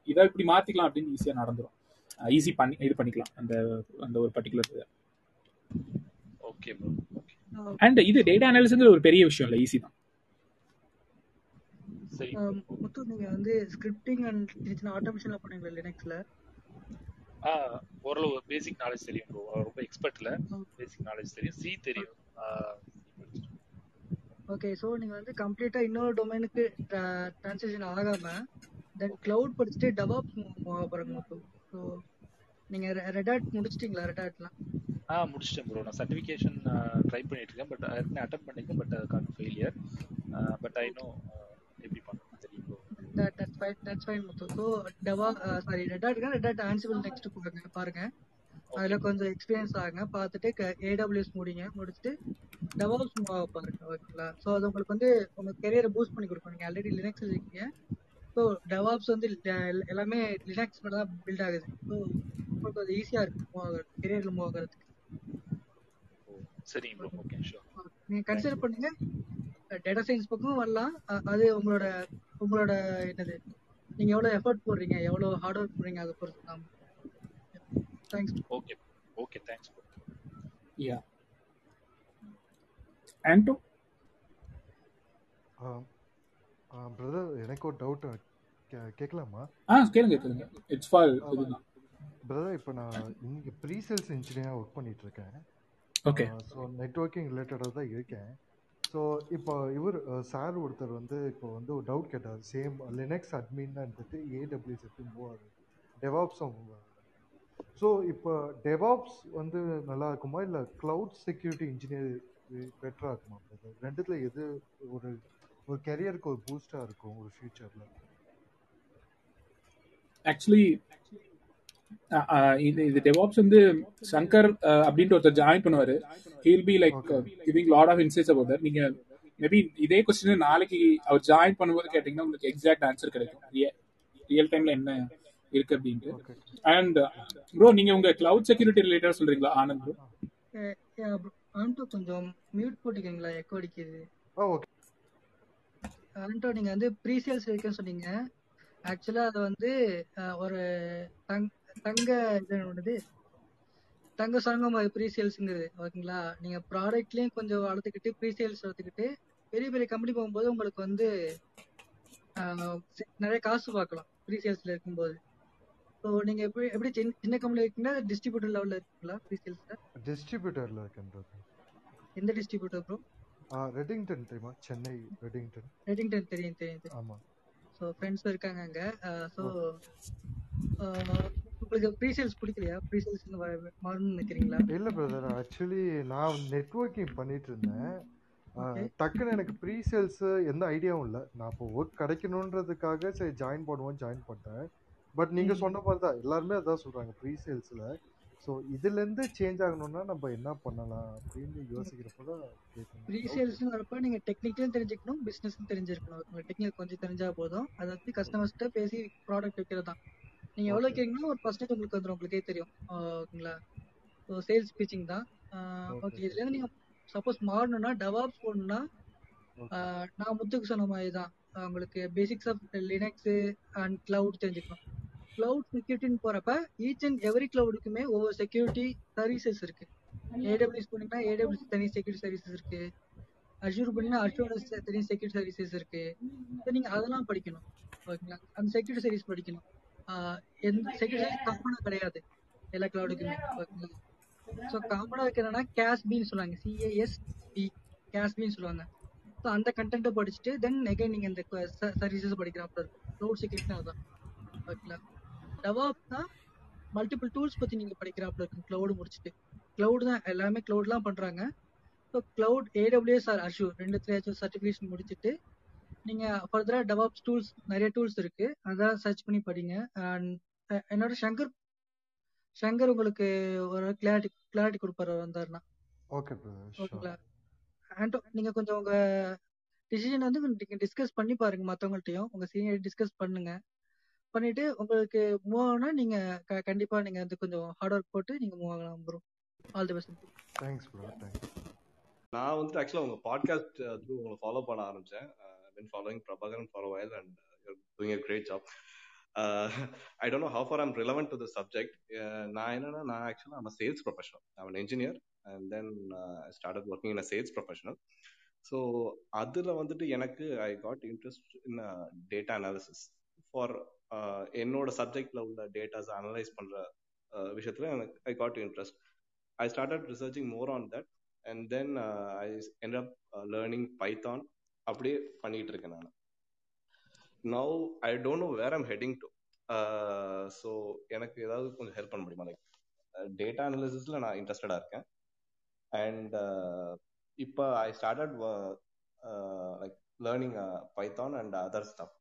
இதை இப்படி மாத்திக்கலாம் அப்படின்னு ஈஸியா நடந்துரும். ஈஸி பண்ணி இது பண்ணிக்கலாம். அந்த அந்த ஒரு particular okay bro okay and இது டேட்டா அனாலிசிஸ் ஒரு பெரிய விஷயம் இல்லை ஈஸி தான். முத்து நீங்க வந்து ஸ்கிரிப்டிங் அண்ட் சின்ன ஆட்டோமேஷன்லாம் பண்ணுவீங்களா லினக்ஸ்ல ஆ ஓரளவு பேசிக் நாலேஜ் தெரியும் ப்ரோ ரொம்ப எக்ஸ்பர்ட்ல பேசிக் நாலேஜ் தெரியும். சி தெரியும். ஓகே ஸோ நீங்க வந்து கம்ப்ளீட்டா இன்னொரு டொமைனுக்கு டிரான்சிஷன் ஆகாம தென் கிளவுட் படிச்சுட்டு டெவாப்ஸ் மூவ் போறாங்க ஸோ நீங்க ரெடாட் முடிச்சிட்டீங்களா? ரெடாட்லாம் ஆ முடிச்சிட்டேன் ப்ரோ நான் சர்டிஃபிகேஷன் ட்ரை பண்ணிட்டு இருக்கேன் பட் ஏற்கனவே அட்டன் பண்ணிருக்கேன் பட் அதுக்கான ஃபெயிலியர் பட் ஐ நோ எப்படி பண்ணணும் தெரியும் bro that that's fine that's fine Muthu so dev sorry Red Hat Red Hat Ansible next பாருங்க பாருங்க. அதுல கொஞ்சம் எக்ஸ்பீரியன்ஸ் ஆகுங்க. பார்த்துட்டு ஏடபிள்யூஎஸ் முடிங்க. முடிச்சுட்டு டெவாப்ஸ் பாருங்க ஓகேங்களா ஸோ அது உங்களுக்கு வந்து உங்க கெரியரை பூஸ்ட் பண்ணி கொடுக்கும். நீங்க ஆல்ரெடி லினக்ஸ் இருக்கீங்க. ஸோ டெவாப்ஸ் வந்து எல்- எல்லாமே லினக்ஸ் மட்டும் தான் பில்ட் ஆகுது. ஸோ உங்களுக்கு அது ஈஸியா இருக்கு மூவ் ஆகுறது கெரியர்ல மூவ் ஆகுறதுக்கு. சரிங்க ப்ரோ ஓகே ஷூர் நீங்க கன்சிடர் பண்ணுங்க. டேட்டா சயின்ஸ் பக்கம் வரலாம். அது உங்களோட உங்களோட என்னது நீங்க எவ்வளவு எஃபர்ட் போடுறீங்க எவ்வளவு ஹார்ட் ஒர்க் போடுறீங்க அதை பொறுத்து தான். Thanks okay okay thanks yeah Anto brother எனக்கு ஒரு டவுட் கேட்கலாமா ஆ கேளுங்க கேளுங்க. இட்ஸ் ஃபால் பிரதர் இப்போ நான் இங்கே ப்ரீ சேல்ஸ் இன்ஜினியராக ஒர்க் பண்ணிட்டு இருக்கேன் ஓகே ஸோ நெட்ஒர்க்கிங் ரிலேட்டடாக தான் இருக்கேன். ஸோ இப்போ இவர் சார் ஒருத்தர் வந்து இப்போ வந்து ஒரு டவுட் கேட்டார். சேம் லினக்ஸ் அட்மின் இருந்துட்டு ஏடபிள்யூஎஸ் எப்படி மூவ் ஆகுது டெவாப்ஸும் ஸோ இப்போ டெவாப்ஸ் வந்து நல்லா இருக்குமா? இல்லை க்ளவுட் செக்யூரிட்டி இன்ஜினியர் பெட்டராக இருக்குமா பிரதர் ரெண்டுத்துல எது ஒரு ஒரு கெரியருக்கு ஒரு பூஸ்டாக இருக்கும் ஒரு ஃபியூச்சரில் ஆக்சுவலி இது இது டெவாப்ஸ் வந்து சங்கர் அஹ், அப்படின்ட்டு ஒருத்தர் ஜாயின் பண்ணுவாரு. He'll be like giving lot of insights about that நீங்க மேபி இதே கொஸ்டின் நாளைக்கு அவர் ஜாயின் பண்ணும்போது கேட்டீங்கன்னா உங்களுக்கு எக்ஸாக்ட் ஆன்சர் கிடைக்கும். ரியல் டைம்ல என்ன இருக்கு அப்படின்ட்டு. அண்ட் ப்ரோ நீங்க உங்க கிளவுட் செக்யூரிட்டி ரிலேட்டடா சொல்றீங்களா ஆனந்த் ப்ரோ ஆண்டோ கொஞ்சம் மியூட் போட்டுக்கீங்களா எக்கோ அடிக்குது. ஓகே ஆண்டோ நீங்க வந்து ப்ரீசேல்ஸ் இருக்குன்னு சொன்னீங்க. ஆக்சுவலா அது வந்து ஒரு தங் தங்க இது தங்க சங்கம் ப்ரீசேல்ஸ்ங்கிறது ஓகேங்களா? நீங்க ப்ராடக்ட்லயும் கொஞ்சம் வளர்த்துக்கிட்டு ப்ரீசேல்ஸ் வளர்த்துக்கிட்டு பெரிய பெரிய கம்பெனி போகும்போது உங்களுக்கு வந்து நிறைய காசு பார்க்கலாம் ப்ரீசேல்ஸ்ல இருக்கும்போது. ஸோ நீங்க எப்படி எப்படி சின்ன சின்ன கம்பெனி இருக்கீங்களா? டிஸ்ட்ரிபியூட்டர் லெவல்ல இருக்கீங்களா ப்ரீசேல்ஸ்ல டிஸ்ட்ரிபியூட்டர்ல இருக்கேன் எந்த டிஸ்ட்ரிபியூட்டர் ப்ரோ ரெடிங்டன் தெரியுமா? சென்னை ரெடிங்டன் ரெடிங்டன் தெரியும் தெரியும் ஆமா. ஸோ ஃப்ரெண்ட்ஸ் இருக்காங்க அங்க. ஸோ உங்களுக்கு ப்ரீசேல்ஸ் பிடிக்கலையா? ப்ரீசேல்ஸ் மாறணும்னு நினைக்கிறீங்களா? இல்ல பிரதர் ஆக்சுவலி நான் நெட்வொர்க்கிங் பண்ணிட்டு இருந்தேன். டக்குன்னு எனக்கு ப்ரீ சேல்ஸ் எந்த ஐடியாவும் இல்லை. நான் இப்போ ஒர்க் கிடைக்கணுன்றதுக்காக சரி ஜாயின் பண்ணுவோம் ஜாயின் பண்ணிட்டேன். பட் நீங்க. சொன்ன மாதிரி தான் எல்லாருமே அதான் சொல்றாங்க ப்ரீ சேல்ஸ்ல ஸோ இதுல இருந்து சேஞ்ச் ஆகணும்னா நம்ம என்ன பண்ணலாம் அப்படின்னு யோசிக்கிறப்ப தான் கேட்கணும் ப்ரீசேல்ஸ் வரப்ப நீங்க டெக்னிக்கலும் தெரிஞ்சுக்கணும் பிசினஸும் தெரிஞ்சிருக்கணும். உங்களுக்கு டெக்னிக்கல் கொஞ்சம் தெரிஞ்சா போதும். அதை வச்சு கஸ்டமர்ஸ்கிட்ட பேசி ப்ராடக்ட் வைக்கிறது தான் நீங்க எவ்வளவு ஓகே கேட்கணும் ஒரு பர்சன்டேஜ் உங்களுக்கு வந்துடும் உங்களுக்கே தெரியும். ஓகேங்களா? ஸோ சேல்ஸ் பிச்சிங் தான். ஓகே ஓகே இதுல இருந்து நீங்க சப்போஸ் மாறணும்னா டெவாப்ஸ் ஆஹ் நான் முத்துக்கு சொன்ன மாதிரி தான் உங்களுக்கு basics of Linux and cloud தெரிஞ்சுக்கணும். கிளவுட் செக்யூரிட்டின்னு போறப்ப ஈச் அண்ட் எவ்ரி கிளவுடுக்குமே ஒவ்வொரு செக்யூரிட்டி சர்வீசஸ் இருக்கு. ஏடபிள்யூஸ் போனீங்கன்னா ஏடபிள்யூஸ் தனி செக்யூரிட்டி சர்வீசஸ் இருக்கு. அஷூர் பண்ணீங்கன்னா அஷூர் தனி செக்யூரிட்டி சர்வீசஸ் இருக்கு. ஸோ நீங்க அதெல்லாம் படிக்கணும். ஓகேங்களா? அந்த செக்யூரிட்டி சர்வீஸ் படிக்கணும். எந்த செக்யூரிட்டி சர்வீஸ் காமனா கிடையாது. எல்லா கிளவுடுக்குமே ஓகேங்களா? ஸோ காமனா என்னன்னா கேஸ்பின்னு சொல்லுவாங்க. சிஏஎஸ் பி கேஸ்பின்னு சொல்லுவாங்க. ஸோ அந்த கண்டென்ட்டை படிச்சுட்டு தென் எகைன் நீங்கள் இந்த சர்வீசஸ் படிக்கிறாப்புல இருக்கும். க்ளவுட் செக்யூரிட்டி அதுதான். ஓகேங்களா? டெவாப்னா மல்டிபிள் டூல்ஸ் பத்தி நீங்க படிக்கிறாப்புல இருக்கும் க்ளவுடு முடிச்சுட்டு. க்ளவுட் தான் எல்லாமே க்ளவுட்லாம் பண்றாங்க. So cloud AWS or Azure ரெண்டுத்துலயாச்சும் certification முடிச்சுட்டு நீங்க ஃபர்தரா டெவாப்ஸ் டூல்ஸ் நிறைய டூல்ஸ் இருக்கு. அதான் சர்ச் பண்ணி படிங்க. அண்ட் என்னோட சங்கர் சங்கர் உங்களுக்கு ஒரு கிளாரிட்டி கிளாரிட்டி கொடுப்பாரு வந்தாருன்னா. ஓகே ஓகேங்களா? ஆண்டோ நீங்க கொஞ்சம் உங்க டிசிஷன் வந்து நீங்க டிஸ்கஸ் பண்ணி பாருங்க மத்தவங்கள்ட்டயும். உங்க சீனியர் டிஸ்கஸ் பண்ணுங்க. பண்ணிட்டு உங்களுக்கு மூவ் ஆகணும்னா நீங்க க- கண்டிப்பா நீங்க வந்து கொஞ்சம் ஹார்ட் ஒர்க் போட்டு நீங்க மூவ் ஆகலாம் bro all the best thanks bro thanks நான் வந்துட்டு ஆக்சுவலாக உங்க பாட்காஸ்ட் த்ரூ உங்களை ஃபாலோ பண்ண ஆரம்பிச்சேன். Been following Prabhakaran for while and doing a great job I don't know how far I'm relevant to the subject நான் என்னன்னா நான் ஆக்சுவலாக I'm a sales professional I'm an engineer and then I started working in a sales professional so அதில் வந்துட்டு எனக்கு I got interest in data analysis for என்னோட சப்ஜெக்ட்ல உள்ள டேட்டாஸ் அனலைஸ் பண்ற விஷயத்துல எனக்கு I got interest I started researching more on that and then I end up learning Python அப்படியே பண்ணிட்டு இருக்கேன் நான். Now I don't know where I'm heading to so எனக்கு ஏதாவது கொஞ்சம் ஹெல்ப் பண்ண முடியுமா? லைக் டேட்டா அனாலிசிஸ்ல நான் இன்ட்ரெஸ்டடா இருக்கேன். அண்ட் இப்போ I started like learning Python and other stuff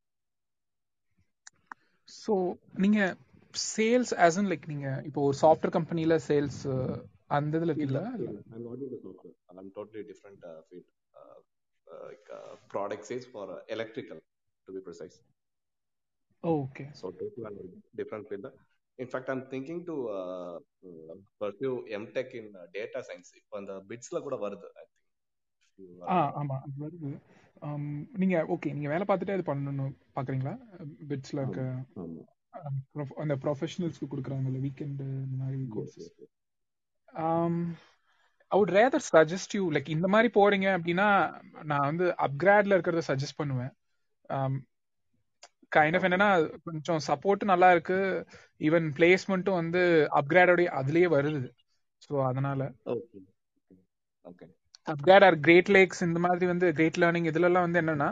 so நீங்க சேல்ஸ் ஆஸ் இன் லைக் நீங்க இப்போ ஒரு சாஃப்ட்வேர் கம்பெனில சேல்ஸ் அந்த இதுல இல்ல இருக்கீங்களா இல்ல I'm not into software. I'm totally different uh, field. Uh, uh, like uh, product sales for uh, electrical, to be precise. Okay So totally I'm in different field. In fact, I'm thinking to uh, uh, pursue MTech in uh, data science. இப்போ அந்த பிட்ஸ்ல கூட வருது I think. If you ah are- ஆமா அது வருது Um, நீங்க okay நீங்க வேலை பார்த்துட்டே அது பண்ணணும் பாக்குறீங்களா பிட்ஸ்ல இருக்க um, அந்த ப்ரொஃபஷனல்ஸ்க்கு கொடுக்குறாங்கல்ல வீக்கெண்ட் இந்த மாதிரி courses. I would rather suggest you like இந்த மாதிரி போறீங்க அப்படின்னா நான் வந்து அப்கிரேட்ல இருக்கிறத சஜஸ்ட் பண்ணுவேன் கைண்ட் ஆஃப் Okay. என்னன்னா கொஞ்சம் சப்போர்ட் நல்லா இருக்கு ஈவன் பிளேஸ்மெண்ட்டும் வந்து அப்கிரேடோடைய அதுலயே வருது ஸோ அதனால Okay. Okay. UpGrad or Great Lakes இந்த மாதிரி வந்து கிரேட் லேர்னிங் இதுலலாம் வந்து என்னன்னா.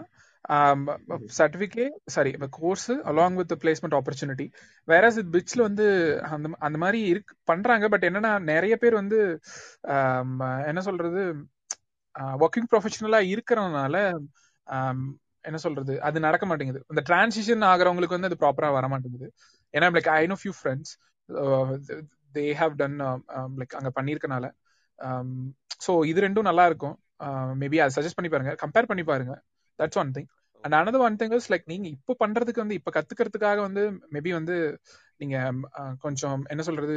Certificate sorry course along with placement opportunity வேற இது பிட்ஸ்ல வந்து அந்த அந்த மாதிரி இருக்கு பண்றாங்க பட் என்னன்னா நிறைய பேர் வந்து என்ன சொல்றது ஒர்க்கிங் ப்ரொஃபஷனலா இருக்கிறதுனால என்ன சொல்றது அது நடக்க மாட்டேங்குது. அந்த டிரான்சிஷன் ஆகுறவங்களுக்கு வந்து அது ப்ராப்பரா வர மாட்டேங்குது. ஏன்னா like I know few friends they have done like அங்க பண்ணியிருக்கனால ஸோ இது ரெண்டும் நல்லா இருக்கும். மேபி அதை சஜஸ்ட் பண்ணி பாருங்க. கம்பேர் பண்ணி பாருங்க. That's one thing and another one thing is like நீங்க இப்போ பண்றதுக்கு வந்து இப்போ கத்துக்கிறதுக்காக வந்து மேபி வந்து நீங்க அஹ், கொஞ்சம் என்ன சொல்றது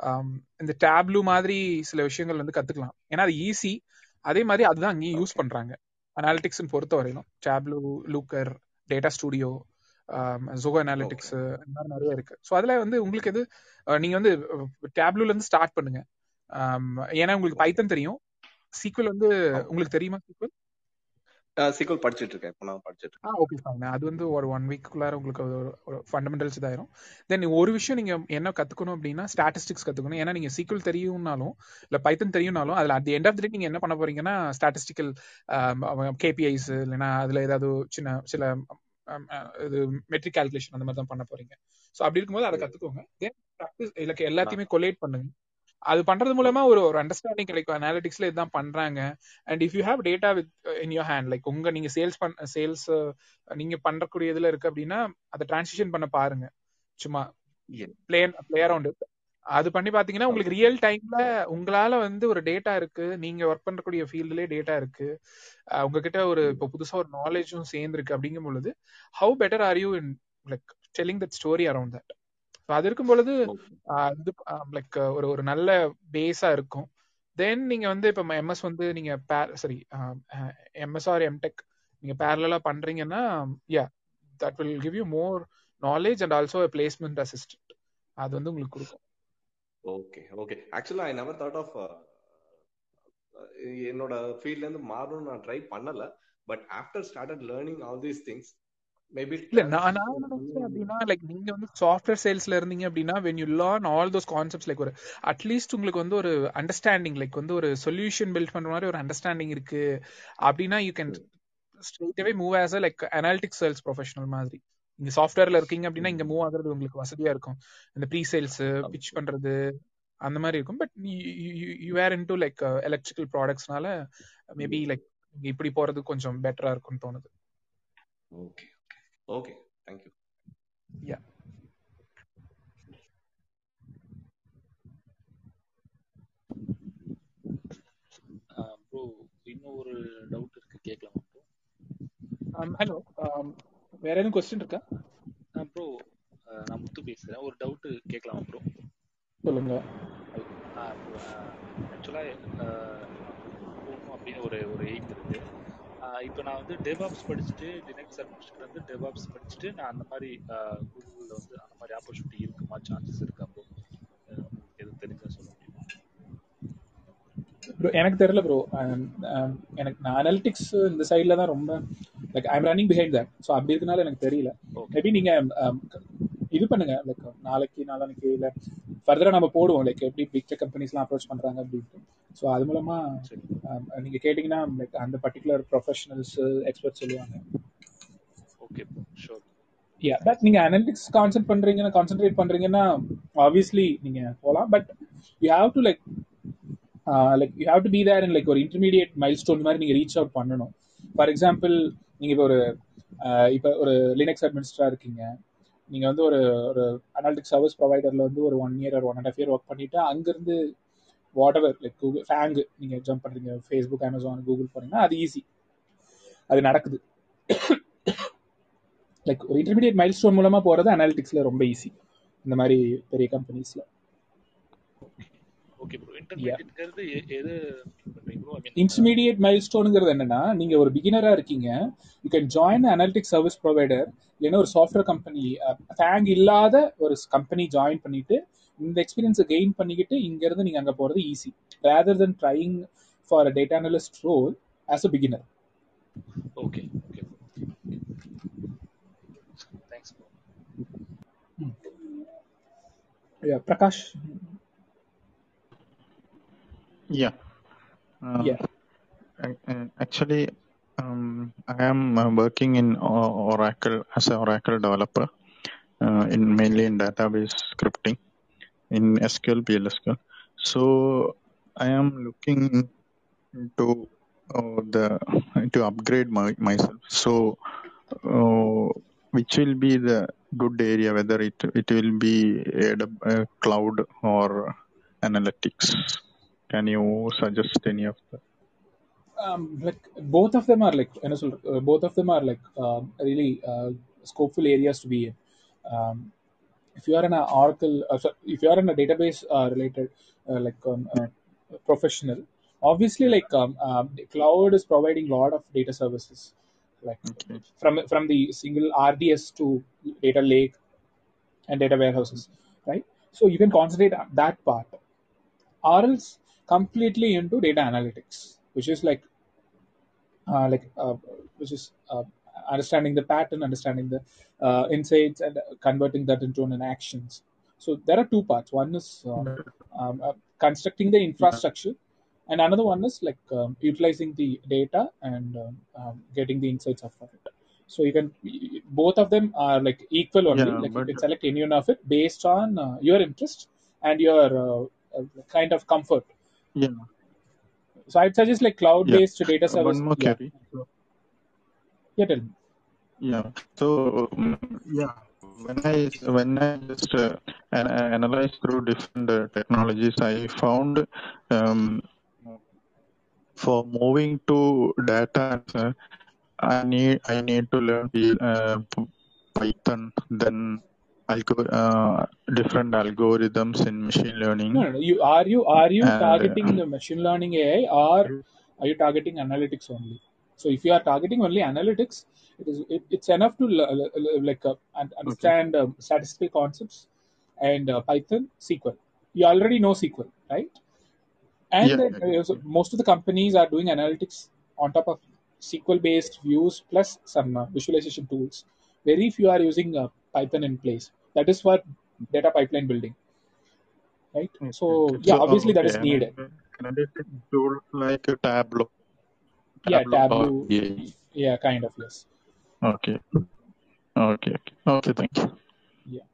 ஆம், இந்த டேப்லூ மாதிரி சில விஷயங்கள் வந்து கத்துக்கலாம். ஏன்னா அது ஈஸி அதே மாதிரி அதுதான் அங்கேயும் யூஸ் பண்றாங்க. அனாலிட்டிக்ஸ் பொறுத்த வரையிலும். Tableau Looker Data Studio Zoho analytics இந்த மாதிரி நிறைய இருக்கு. ஸோ அதுல வந்து உங்களுக்கு எது அஹ், நீங்க வந்து டேப்லூல இருந்து ஸ்டார்ட் பண்ணுங்க. ஏன்னா உங்களுக்கு பைத்தன் தெரியும். சீக்வல் வந்து உங்களுக்கு தெரியுமா சீக்வல் சீக்கிரம் படிச்சிட்டு இருக்கேன் இப்போ நான் படிச்சிட்டு ஆ ஓகே ஃபைன் அது வந்து ஒரு ஒன் வீக்குள்ளார உங்களுக்கு ஒரு- ஃபண்டமெண்டல்ஸ் இதாயிரும். தென் ஒரு விஷயம் நீங்க என்ன கத்துக்கணும் அப்படின்னா ஸ்டாட்டிஸ்டிக்ஸ் கத்துக்கணும். ஏன்னா நீங்க சீக்வல் தெரியும்னாலும் இல்ல பைத்தன் தெரியும்னாலும் அதுல அட் எண்ட் ஆஃப் த நீங்க என்ன பண்ண போறீங்கன்னா ஸ்டாட்டிஸ்டிக்கல் கேபிஐஸ் இல்லைன்னா அதுல ஏதாவது சின்ன சில இது மெட்ரிக் கால்குலேஷன் அந்த மாதிரி தான் பண்ண போறீங்க. ஸோ அப்படி இருக்கும்போது அதை கத்துக்கோங்க. தென் ப்ராக்டிஸ் இல்ல எல்லாத்தையுமே கொலேட் பண்ணுங்க. அது பண்றது மூலமா ஒரு ஒரு அண்டர்ஸ்டாண்டிங் கிடைக்கும். அனாலிட்டிக்ஸ்ல இதுதான் பண்றாங்க. And if you have data with in your hand like உங்க நீங்க சேல்ஸ் பண்ண சேல்ஸ் நீங்க பண்றக்கூடிய இதுல இருக்கு அப்படின்னா அதை டிரான்சிஷன் பண்ண பாருங்க. சும்மா பிளே பிளே அரவுண்ட் அது பண்ணி பாத்தீங்கன்னா உங்களுக்கு ரியல் டைம்ல உங்களால வந்து ஒரு டேட்டா இருக்கு. நீங்க ஒர்க் பண்றக்கூடிய ஃபீல்ட்லயே டேட்டா இருக்கு. உங்ககிட்ட ஒரு இப்போ புதுசா ஒரு நாலேஜும் சேர்ந்துருக்கு அப்படிங்கும் பொழுது how better are you in like telling that story around that அது இருக்கும் பொழுது இது லைக் ஒரு ஒரு நல்ல பேஸா இருக்கும். தென் நீங்க வந்து இப்ப எம்எஸ் வந்து நீங்க சாரி எம்எஸ் ஆர் எம்டெக் நீங்க பேரலா பண்றீங்கன்னா yeah that will give you more knowledge and also placement assistant அது வந்து உங்களுக்கு கொடுக்கும். ஓகே ஓகே ஆக்சுவலா ஐ நெவர் தாட் ஆஃப் என்னோட ஃபீல்ட்ல இருந்து மாறணும்னு நான் ட்ரை பண்ணல. But after started learning all these things இல்ல நான் நினைச்சேன் அப்படின்னா லைக் நீங்க வந்து சாஃப்ட்வேர் சேல்ஸ்ல இருந்தீங்க அப்படின்னா when you learn all those concepts like ஒரு அட்லீஸ்ட் உங்களுக்கு வந்து ஒரு அண்டர்ஸ்டாண்டிங் லைக் வந்து ஒரு சொல்யூஷன் பில்ட் பண்ற மாதிரி ஒரு அண்டர்ஸ்டாண்டிங் இருக்கு. அப்படின்னா you can straight away move as like analytic sales professional மாதிரி. நீங்க சாஃப்ட்வேர்ல இருக்கீங்க அப்படின்னா இங்க மூவ் ஆகுறது உங்களுக்கு வசதியா இருக்கும். இந்த ப்ரீ சேல்ஸ் பிச் பண்றது அந்த மாதிரி இருக்கும். But you were into like electrical ப்ராடக்ட்ஸ்னால maybe like இப்படி போறது கொஞ்சம் பெட்டரா இருக்கும்னு தோணுது. Okay okay thank you yeah bro இன்னும் ஒரு டவுட் இருக்கு. கேட்கலாமா ப்ரோ ஹலோ வேற எதுவும் கொஸ்டின் இருக்கா? ப்ரோ நான் முத்து பேசுறேன். ஒரு டவுட் கேட்கலாமா ப்ரோ சொல்லுங்க. ஆக்சுவலாக போகணும் அப்படின்னு ஒரு ஒரு எய்ம் இருக்கு. இப்போ நான் வந்து டெவாப்ஸ் படிச்சுட்டு லினக்ஸ் அட்மினிஸ்ட்ரேட்டர் வந்து டெவாப்ஸ் படிச்சுட்டு நான் அந்த மாதிரி கூகுளில் வந்து அந்த மாதிரி ஆப்பர்ச்சுனிட்டி இருக்குமா? சான்சஸ் இருக்கா ப்ரோ எதுவும் தெரிஞ்சா சொல்ல முடியுமா? ப்ரோ எனக்கு தெரியல ப்ரோ எனக்கு நான் அனாலிட்டிக்ஸ் இந்த சைடில் தான் ரொம்ப like I'm running behind that so அப்படி இருக்கனால எனக்கு தெரியல. மேபி நீங்கள் இது பண்ணுங்க. லைக் நாளைக்கு நாளானைக்கு இல்லை ஃபர்தராக நம்ம போடுவோம். லைக் எப்படி பிக் கம்பெனிஸ்லாம் அப்ரோச் பண்ணுறாங்க அப்படின்ட்டு. ஸோ அது மூலமா நீங்கள் கேட்டிங்கன்னா லைக் அந்த பர்டிகுலர் ப்ரொஃபஷனல்ஸ் எக்ஸ்பர்ட் சொல்லுவாங்க. ஓகே ஷோர் யா பட் நீங்க அனலிட்டிக்ஸ் கான்சென்ட் பண்றீங்கன்னா கான்சென்ட்ரேட் பண்றீங்கன்னா ஆப்வியஸ்லி நீங்க போகலாம் but you have to like like you have to be there in like ஒரு இன்டர்மீடியட் மைல் ஸ்டோன் மாதிரி நீங்க ரீச் அவுட் பண்ணணும். ஃபார் எக்ஸாம்பிள் நீங்க இப்போ ஒரு இப்போ ஒரு லினக்ஸ் அட்மினிஸ்டரா இருக்கீங்க. நீங்கள் வந்து ஒரு ஒரு அனாலிட்டிக் சர்வீஸ் ப்ரொவைடரில் வந்து ஒரு ஒன் இயர் ஒரு one and half year work பண்ணிவிட்டு அங்கேருந்து வாட்டவர் லைக் கூகுள் ஃபேங்கு நீங்கள் ஜம்ப் பண்ணுறீங்க ஃபேஸ்புக் அமேசான் கூகுள் போனீங்கன்னா அது ஈஸி அது நடக்குது. லைக் ஒரு இன்டர்மீடியட் மைல் ஸ்டோன் மூலமாக போகிறது அனாலிட்டிக்ஸில் ரொம்ப ஈஸி இந்த மாதிரி பெரிய கம்பெனிஸில் ஓகே ப்ரோ இன்டர்மீடியட்ங்கிறது எது இன்டர்மீடியட் மைல் ஸ்டோனுங்கிறது என்னன்னா நீங்க ஒரு பிகினரா இருக்கீங்க. You can join analytic service provider இல்லைன்னா ஒரு சாஃப்ட்வேர் கம்பெனி ஃபேங் இல்லாத ஒரு கம்பெனி ஜாயின் பண்ணிட்டு இந்த எக்ஸ்பீரியன்ஸை கெயின் பண்ணிக்கிட்டு இங்க இருந்து நீங்க அங்க போறது easy rather than trying for a data analyst role as a beginner okay okay thanks Prakash Yeah. Um, Yeah. ac- Actually, um, I am uh, working in Oracle as an Oracle developer, uh, in mainly in database scripting in SQL, PLSQL. So I am looking to uh, the to upgrade my, myself. So uh, which will be the good area, whether it it will be AW, uh, cloud or analytics? can you suggest any of the um, like both of them are like uh, both of them are like uh, really uh, scopeful areas to be in. Um, if you are in an oracle uh, if you are in a database uh, related uh, like um, professional obviously like um, um cloud is providing a lot of data services. Like okay. from from the single rds to data lake and data warehouses right? So you can concentrate that part. Or else completely into data analytics, which is like uh, like uh, which is uh, understanding the pattern, understanding the uh, insights, and converting that into an actions. So there are two parts. One is uh, um, uh, constructing the infrastructure, and another one is like um, utilizing the data and um, um, getting the insights out of it. So you can both of them are like equal only. Yeah, Like you can select any one of it based on uh, your interest and your kind of comfort. Yeah, So I'd suggest like cloud-based yeah. data Uh, service. One more Yeah, query. Yeah, tell me. yeah. So um, yeah, when I when I just uh, an- analyze through different uh, technologies, I found um, for moving to data, uh, I need I need to learn the, uh, Python, then algor uh, different algorithms in machine learning, no, no. no. You are you are you and targeting the machine learning AI or are you targeting analytics only? So if you are targeting only analytics, it is it, it's enough to like uh, un- okay, understand um, statistical concepts and uh, Python, SQL. You already know SQL, right? And yeah, then uh, so most of the companies are doing analytics on top of SQL-based views plus some uh, visualization tools. Very few are using uh, Python in place. That is for data pipeline building, right? okay, So yeah, So obviously that okay, is needed. an analytic tool like a Tableau, Yeah, Tableau or Tableau. Yeah, kind of yes. Okay, okay, okay, okay. Thank you. Yeah.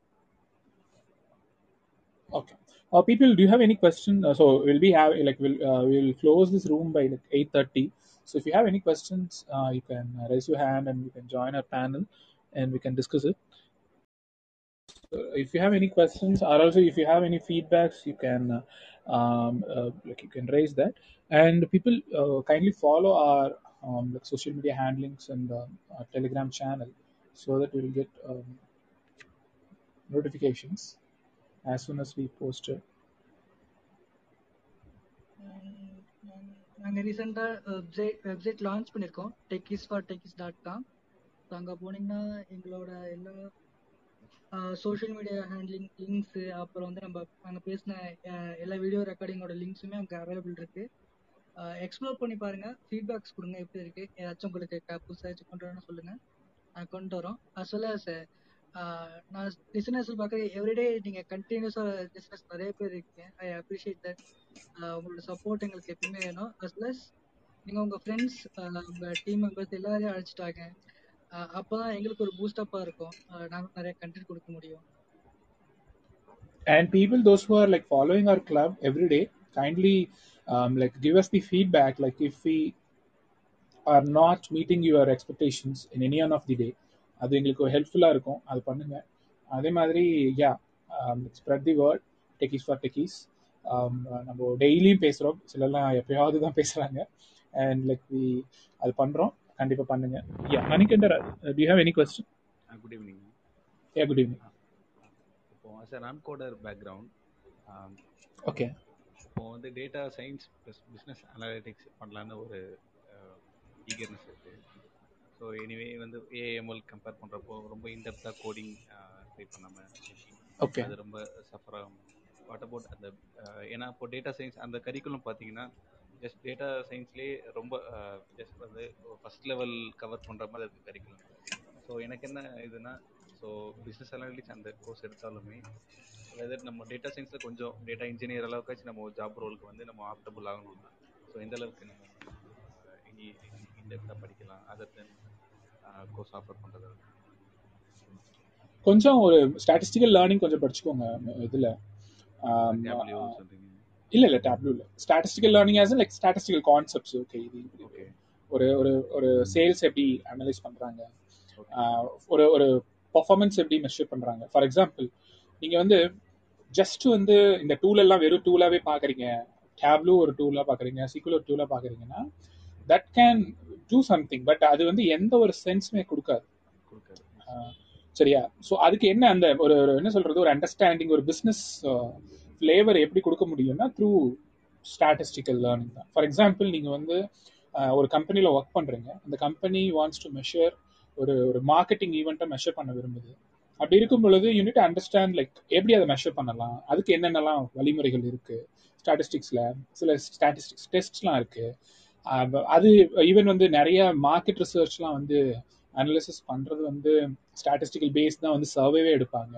Okay. Uh, people, do you have any question? Uh, so we'll be have like we'll uh, we'll close this room by like eight thirty. So if you have any questions, uh, you can uh, raise your hand and you can join our panel, and we can discuss it. So if you have any questions, or also if you have any feedbacks, you can uh, um, uh, like you can raise that. And people uh, kindly follow our um, like social media handlings and uh, our Telegram channel, so that we'll get um, notifications as soon as we post it. நாங்கள் ரீசெண்டாக website website launch பண்ணியிருக்கோம் techies for techies dot com so அங்கே போனீங்கன்னா எங்களோட எல்லா social media handling links அப்புறம் வந்து நம்ம அங்கே பேசின எல்லா வீடியோ ரெக்கார்டிங்கோட லிங்க்ஸுமே அங்கே அவைலபிள் இருக்கு. எக்ஸ்ப்ளோர் பண்ணி பாருங்க. ஃபீட்பேக்ஸ் கொடுங்க. எப்படி இருக்கு? ஏதாச்சும் உங்களுக்கு புதுசாக ஏதாச்சும் கொண்டு வரணும்னு சொல்லுங்க. நான் கொண்டு வரோம். அஸ் வெல் அஸ் நான் லிசனர்ஸ் பார்க்க எவ்ரிடே நீங்க கண்டினியூஸா லிசனர்ஸ் நிறைய பேர் இருக்கீங்க. ஐ அப்ரிஷியேட் தட் உங்களோட சப்போர்ட் எங்களுக்கு எப்பயுமே வேணும். அஸ் வெல் அஸ் நீங்க உங்க ஃப்ரெண்ட்ஸ் உங்க டீம் மெம்பர்ஸ் எல்லாரையும் அழைச்சிட்டாங்க அஹ் அப்பதான் எங்களுக்கு ஒரு பூஸ்டப்பா இருக்கும். நாங்க நிறைய கண்டென்ட் கொடுக்க முடியும். And people, those who are like following our club every day, kindly um, like give us the feedback. Like if we are not meeting your expectations in any one of the day, அது எங்களுக்கு ஹெல்ப்ஃபுல்லாக இருக்கும். அது பண்ணுங்க. அதே மாதிரி yeah spread the word techies for techies நம்ம டெய்லியும் பேசுகிறோம் சிலர்லாம் எப்பயாவது தான் பேசுகிறாங்க அண்ட் லைக் வி அது பண்ணுறோம் கண்டிப்பாக பண்ணுங்க. Yeah Manikandan to have any question good evening yeah good evening இப்போ a நான் கோடர் பேக்ரவுண்ட் ஓகே இப்போ வந்து டேட்டா சயின்ஸ் பிஸ்னஸ் அனாலிட்டிக்ஸ் பண்ணலான்னு ஒரு ஈகர்னஸ் இருக்கு. ஸோ எனிவே வந்து ஏஎம்எல் கம்பேர் பண்ணுறப்போ ரொம்ப இன்டெப்த்தாக கோடிங் ட்ரை பண்ணாமல் Okay. அது ரொம்ப சஃபர் ஆகும். வாட் அபவுட் அந்த அஹ், ஏன்னா இப்போ டேட்டா சயின்ஸ் அந்த கரிக்குலம் பார்த்தீங்கன்னா ஜஸ்ட் டேட்டா சயின்ஸ்லேயே ரொம்ப ஜஸ்ட் வந்து ஃபர்ஸ்ட் லெவல் கவர் பண்ணுற மாதிரி இருக்குது கரிக்குலம் ஸோ எனக்கு என்ன இதுனா ஸோ பிஸ்னஸ் அனாலிட்டிக்ஸ் அந்த கோர்ஸ் எடுத்தாலுமே வெதர் நம்ம டேட்டா சயின்ஸில் கொஞ்சம் டேட்டா இன்ஜினியர் அளவுக்காச்சும் நம்ம ஜாப் ரோலுக்கு வந்து நம்ம ஆப்டபுள் ஆகணும்னா ஸோ எந்த அளவுக்கு நம்ம இன்டெப்த்தாக படிக்கலாம் அதர் தென் கோர்ஸ் ஆஃபர் பண்ணுறது கொஞ்சம் ஒரு ஸ்டாட்டிஸ்டிக்கல் லேர்னிங் கொஞ்சம் படிச்சுக்கோங்க இதில். இல்ல இல்ல டேப்லூ இல்ல. Statistical learning as like statistical concepts okay இது ஒரு ஒரு ஒரு சேல்ஸ் எப்படி அனலைஸ் பண்றாங்க? ஒரு ஒரு பர்ஃபார்மன்ஸ் எப்படி மெஷர் பண்றாங்க? ஃபார் எக்ஸாம்பிள் நீங்க வந்து ஜஸ்ட் வந்து இந்த டூல் எல்லாம் வெறும் டூலாவே பாக்குறீங்க. டேப்லூ ஒரு டூலா பாக்குறீங்க. சிக்குல் ஒரு டூலா பாக்குறீங்கன்னா that can do something but அது வந்து எந்த ஒரு சென்ஸுமே கொடுக்காது. சரியா? ஸோ அதுக்கு என்ன அந்த ஒரு ஒரு என்ன சொல்றது? ஒரு அண்டர்ஸ்டாண்டிங் ஒரு பிஸ்னஸ் ஃப்ளேவர் எப்படி கொடுக்க முடியும்னா த்ரூ ஸ்டாட்டிஸ்டிக்கல் லேர்னிங் தான். ஃபார் எக்ஸாம்பிள் நீங்கள் வந்து ஒரு கம்பெனியில் ஒர்க் பண்ணுறீங்க அந்த கம்பெனி வாண்ட்ஸ் டு மெஷர் ஒரு ஒரு மார்க்கெட்டிங் ஈவெண்ட்டை மெஷர் பண்ண விரும்புது. அப்படி இருக்கும் பொழுது யூனிட் அண்டர்ஸ்டாண்ட் லைக் எப்படி அதை மெஷர் பண்ணலாம்? அதுக்கு என்னென்னலாம் வழிமுறைகள் இருக்குது ஸ்டாட்டிஸ்டிக்ஸில் சில ஸ்டாட்டிஸ்டிக்ஸ் டெஸ்ட்லாம் இருக்குது அது ஈவன் வந்து நிறைய மார்க்கெட் ரிசர்ச்லாம் வந்து அனலிசிஸ் பண்ணுறது வந்து ஸ்டாட்டிஸ்டிக்கல் பேஸ் தான் வந்து சர்வேவே எடுப்பாங்க.